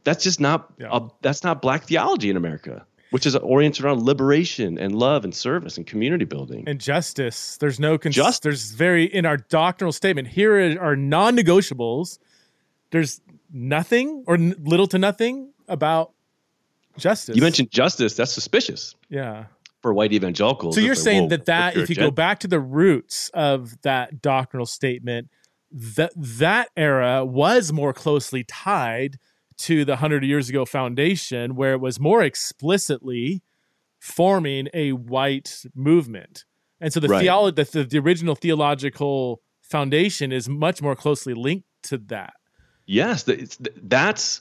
that's just not Yeah. a, that's not black theology in America, which is oriented around liberation and love and service and community building. and justice. There's no cons- Just- There's very in our doctrinal statement. Here are non-negotiables. There's nothing or n- little to nothing about justice. you mentioned justice. That's suspicious yeah. for white evangelicals. So you're saying that that if you go back to the roots of that doctrinal statement, that that era was more closely tied to the hundred years ago foundation, where it was more explicitly forming a white movement, and so the Right. theology, the, the original theological foundation, is much more closely linked to that. Yes, th- it's, th- that's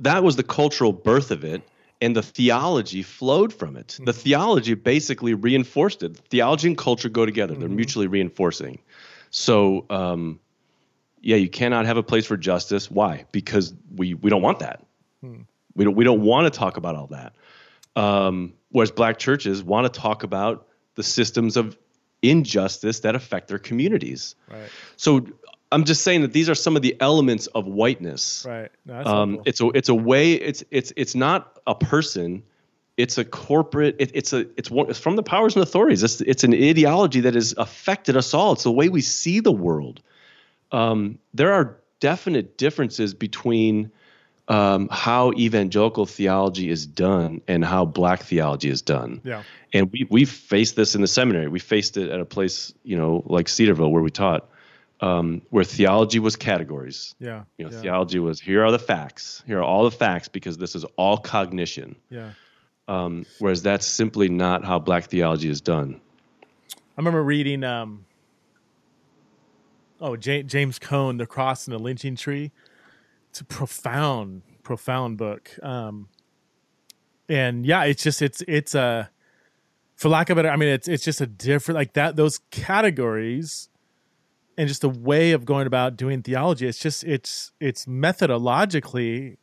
that was the cultural birth of it, and the theology flowed from it. The theology basically reinforced it. Theology and culture go together; they're Mhm. mutually reinforcing. So, um, yeah, you cannot have a place for justice. Why? Because we we don't want that. Hmm. We don't we don't want to talk about all that. Um, whereas black churches want to talk about the systems of injustice that affect their communities. Right. So I'm just saying that these are some of the elements of whiteness. Right. No, Um, it's a it's a way. It's it's it's not a person. It's a corporate. It, it's a it's one, it's from the powers and authorities. It's it's an ideology that has affected us all. It's the way we see the world. Um, there are definite differences between um, how evangelical theology is done and how black theology is done yeah. and we we faced this in the seminary. We faced it at a place, you know, like Cedarville, where we taught, um, where theology was categories. Yeah. You know, yeah. theology was here are the facts, here are all the facts, because this is all cognition. yeah. Um, whereas that's simply not how Black theology is done. I remember reading um oh Ja- James Cone, The Cross and the Lynching Tree. It's a profound, profound book. Um and yeah, it's just it's it's a for lack of better I mean it's it's just a different like that those categories and just the way of going about doing theology, it's just it's it's methodologically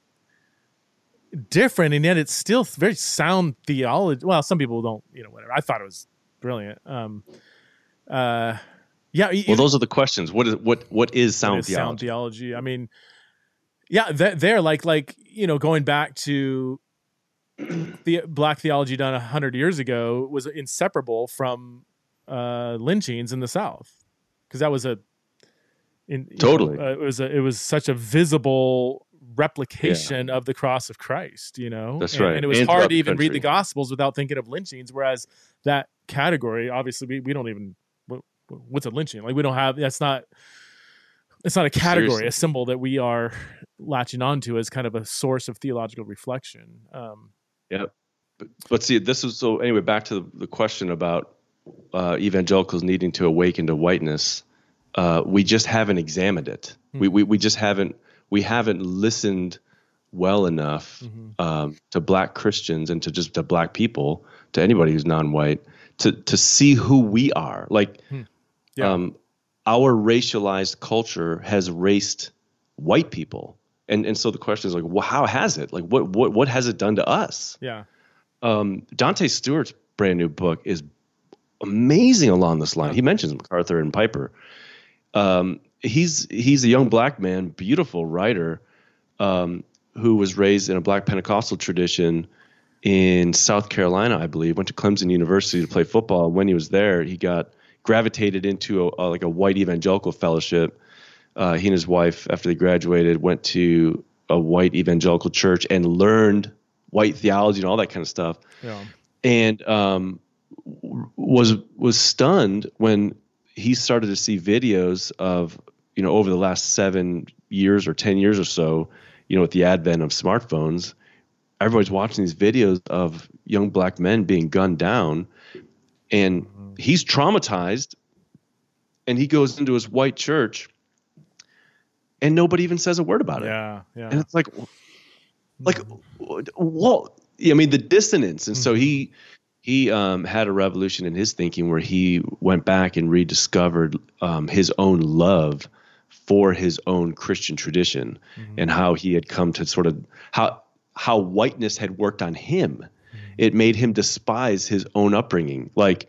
different and yet it's still very sound theology. Well, some people don't, you know, whatever. I thought it was brilliant. Um uh yeah you- Well, those are the questions. What is what what is sound is theology? sound theology i mean yeah th- there like like you know going back to the black theology done 100 years ago was inseparable from uh lynchings in the south because that was a in, you know, Totally. uh, it was a, it was such a visible replication of the cross of Christ, you know. That's And- right. And it was And hard to even read the. Gospels without thinking of lynchings. Whereas that category, obviously, we, we don't even what, what's a lynching? Like we don't have. That's not. It's not a category, Seriously. a symbol that we are latching onto as kind of a source of theological reflection. Um, But see, this is so. Anyway, back to the, the question about uh, evangelicals needing to awaken to whiteness. Uh, we just haven't examined it. Hmm. We, we we just haven't we haven't listened well enough um, to black Christians and to just to black people, to anybody who's non-white, to to see who we are. Like, Yeah. um, our racialized culture has raced white people, and and so the question is like, well, how has it? Like, what what what has it done to us? yeah. um, Dante Stewart's brand new book is amazing along this line. He mentions MacArthur and Piper. Um, he's he's a young black man, beautiful writer, um, who was raised in a black Pentecostal tradition in South Carolina, I believe. Went to Clemson University to play football. When he was there, he got gravitated into a, a like a white evangelical fellowship. Uh, he and his wife, after they graduated, went to a white evangelical church and learned white theology and all that kind of stuff Yeah. and um, was was stunned when he started to see videos of you know over the last seven years or ten years or so, you know, with the advent of smartphones, everybody's watching these videos of young black men being gunned down, and he's traumatized, and he goes into his white church, and nobody even says a word about it. Yeah. Yeah. And it's like, like, what? I mean, the dissonance. And Mm-hmm. so he he um, had a revolution in his thinking where he went back and rediscovered um, his own love for his own Christian tradition Mm-hmm. and how he had come to sort of how how whiteness had worked on him. Mm-hmm. It made him despise his own upbringing, like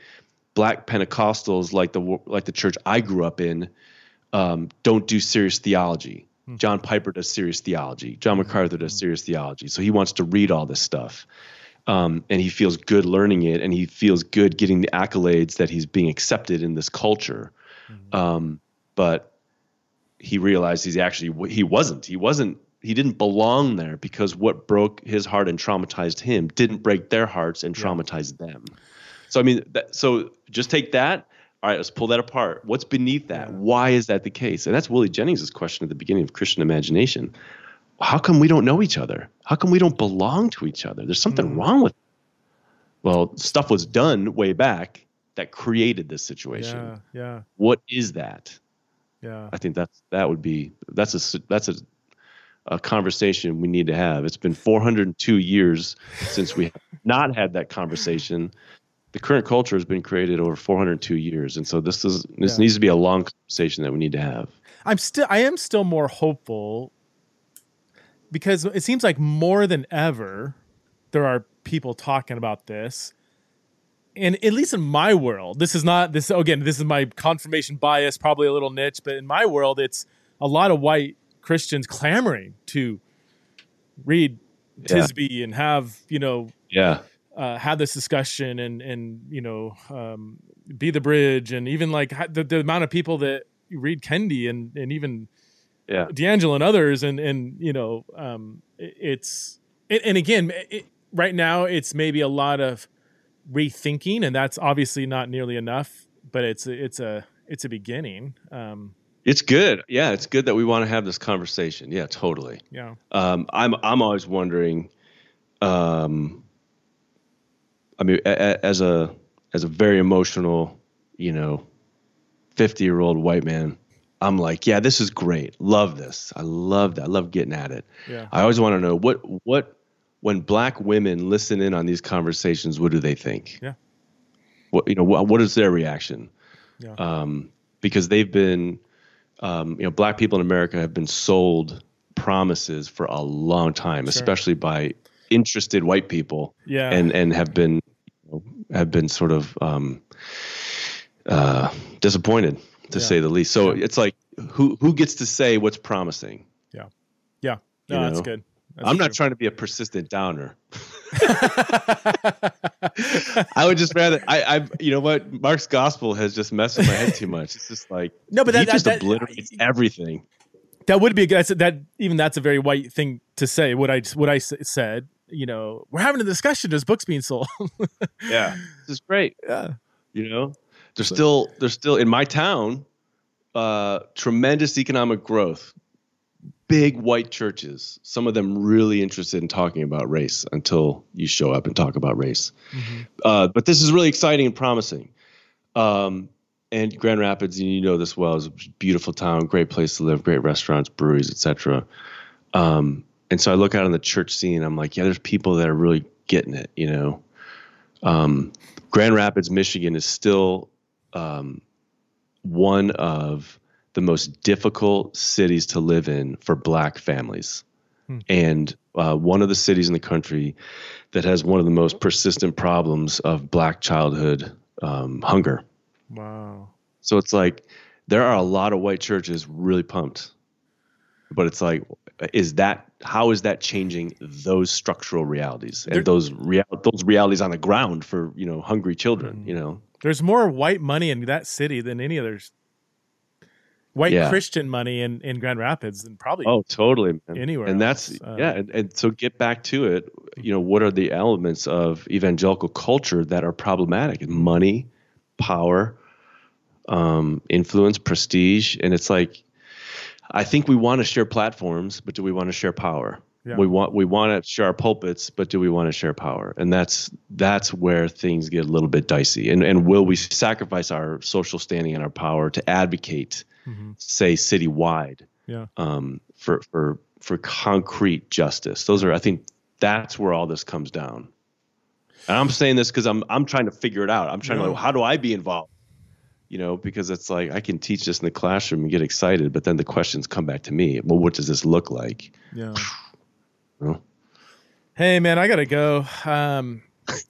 black Pentecostals, like the like the church I grew up in, um, don't do serious theology. John Piper does serious theology. John MacArthur does serious theology. So he wants to read all this stuff. Um, and he feels good learning it, and he feels good getting the accolades that he's being accepted in this culture. Um, but he realized he's actually he wasn't. He wasn't. He didn't belong there because what broke his heart and traumatized him didn't break their hearts and traumatize them. So I mean, that, so just take that. All right, let's pull that apart. What's beneath that? Why is that the case? And that's Willie Jennings' question at the beginning of Christian Imagination. How come we don't know each other? How come we don't belong to each other? There's something hmm. wrong with. Well, stuff was done way back that created this situation. Yeah. Yeah. What is that? Yeah. I think that's that would be that's a that's a a conversation we need to have. It's been 402 years since we have not had that conversation. The current culture has been created over 402 years, and so this is this Yeah. needs to be a long conversation that we need to have. I'm still I am still more hopeful because it seems like more than ever there are people talking about this. And at least in my world, this is not this again, this is my confirmation bias, probably a little niche, but in my world it's a lot of white Christians clamoring to read Yeah. Tisby and have, you know, Yeah, uh, have this discussion and and you know um, be the bridge and even like the, the amount of people that read Kendi and and even yeah, DiAngelo and others and and you know um, it- it's and, and again it, right now it's maybe a lot of rethinking and that's obviously not nearly enough but it's it's a it's a beginning um, it's good. Yeah, it's good that we want to have this conversation. Yeah, totally. yeah Um, I'm I'm always wondering. Um, I mean, a, a, as a as a very emotional, you know, fifty year old white man, I'm like, yeah, this is great. Love this. I love that. I love getting at it. yeah I always want to know what what when black women listen in on these conversations, what do they think? Yeah. What you know, what, what is their reaction? Yeah. Um, because they've been, um, you know, black people in America have been sold promises for a long time, Sure. especially by interested white people, yeah and and have been have been sort of um, uh, disappointed to Yeah. say the least. So it's like who who gets to say what's promising? yeah yeah, no that's know, good That's I'm not trying to be a persistent downer. I would just rather I I you know what Mark's gospel has just messed with my head too much. It's just like No, but he that- that- just that- obliterates everything. that would be a good that's, that even that's a very white thing to say what i what i said you know we're having a discussion there's books being sold Yeah, this is great. yeah You know, there's still there's still in my town, uh, tremendous economic growth. Big white churches, some of them really interested in talking about race until you show up and talk about race. Uh, but this is really exciting and promising. Um, and Grand Rapids, and you know this well, is a beautiful town, great place to live, great restaurants, breweries, etc. Um, and so I look out on the church scene. I'm like, yeah, there's people that are really getting it. You know, um, Grand Rapids, Michigan, is still um, one of the most difficult cities to live in for Black families, hmm. and uh, one of the cities in the country that has one of the most persistent problems of Black childhood um, hunger. Wow. So it's like there are a lot of white churches really pumped, but it's like, is that how is that changing those structural realities and there, those real those realities on the ground for you know hungry children? Mm-hmm. You know, there's more white money in that city than any other white yeah. Christian money in, in Grand Rapids than probably oh totally man. anywhere. And else. that's uh, yeah, and, and so get back to it. You know, what are the elements of evangelical culture that are problematic? Money, power, um, influence, prestige, and it's like I think we want to share platforms, but do we want to share power? Yeah. We want we want to share our pulpits, but do we want to share power? And that's that's where things get a little bit dicey. And and will we sacrifice our social standing and our power to advocate, mm-hmm. say citywide, yeah. um, for for for concrete justice? Those are I think that's where all this comes down. And I'm saying this because I'm I'm trying to figure it out. I'm trying no. to like, how do I be involved? You know, because it's like I can teach this in the classroom and get excited, but then the questions come back to me. Well, what does this look like? Yeah. Well. Hey man, I gotta go. Um, Dude,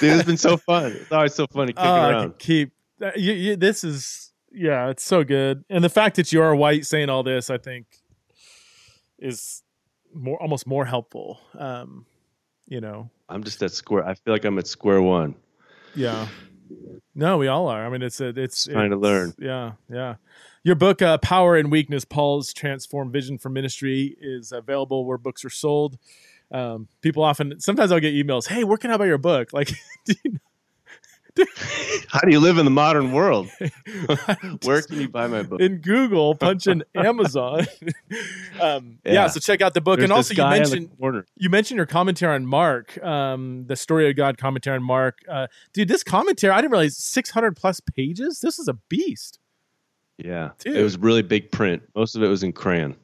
it's been so fun. It's always so fun to kick uh, around. Keep uh, you, you, this is yeah, it's so good, and the fact that you are white saying all this, I think, is more almost more helpful. Um, you know, I'm just at square. I feel like I'm at square one. Yeah. No, we all are. I mean, it's a, it's trying to learn. Yeah, yeah. Your book, uh, "Power in Weakness: Paul's Transformed Vision for Ministry," is available where books are sold. Um, people often, sometimes I'll get emails, "Hey, where can I buy your book?" Like, do you, How do you live in the modern world? Where can you buy my book? In Google, punch in Amazon. um, yeah. yeah. so check out the book. There's and also, you mentioned you mentioned your commentary on Mark, um, the story of God commentary on Mark. Uh, dude, this commentary, I didn't realize 600 plus pages. This is a beast. Yeah, dude. it was really big print. Most of it was in crayon.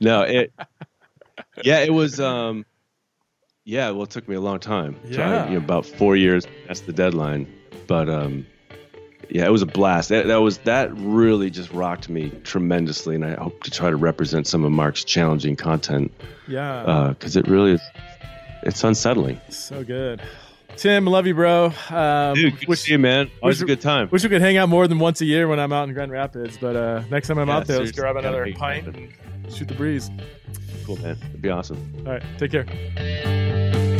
no, it. Yeah, it was. Um, yeah, well, it took me a long time. Yeah, you know, about four years. That's the deadline. But um, yeah, it was a blast. That, that was that really just rocked me tremendously, and I hope to try to represent some of Mark's challenging content. Yeah, because uh, it really is. It's unsettling. So good. Tim, love you, bro. Um, Dude, good wish, to see you, man. Always a good time. Wish we could hang out more than once a year when I'm out in Grand Rapids. But uh, next time I'm yeah, out there, let's grab another pint and shoot the breeze. Cool, man. It'd be awesome. All right. Take care.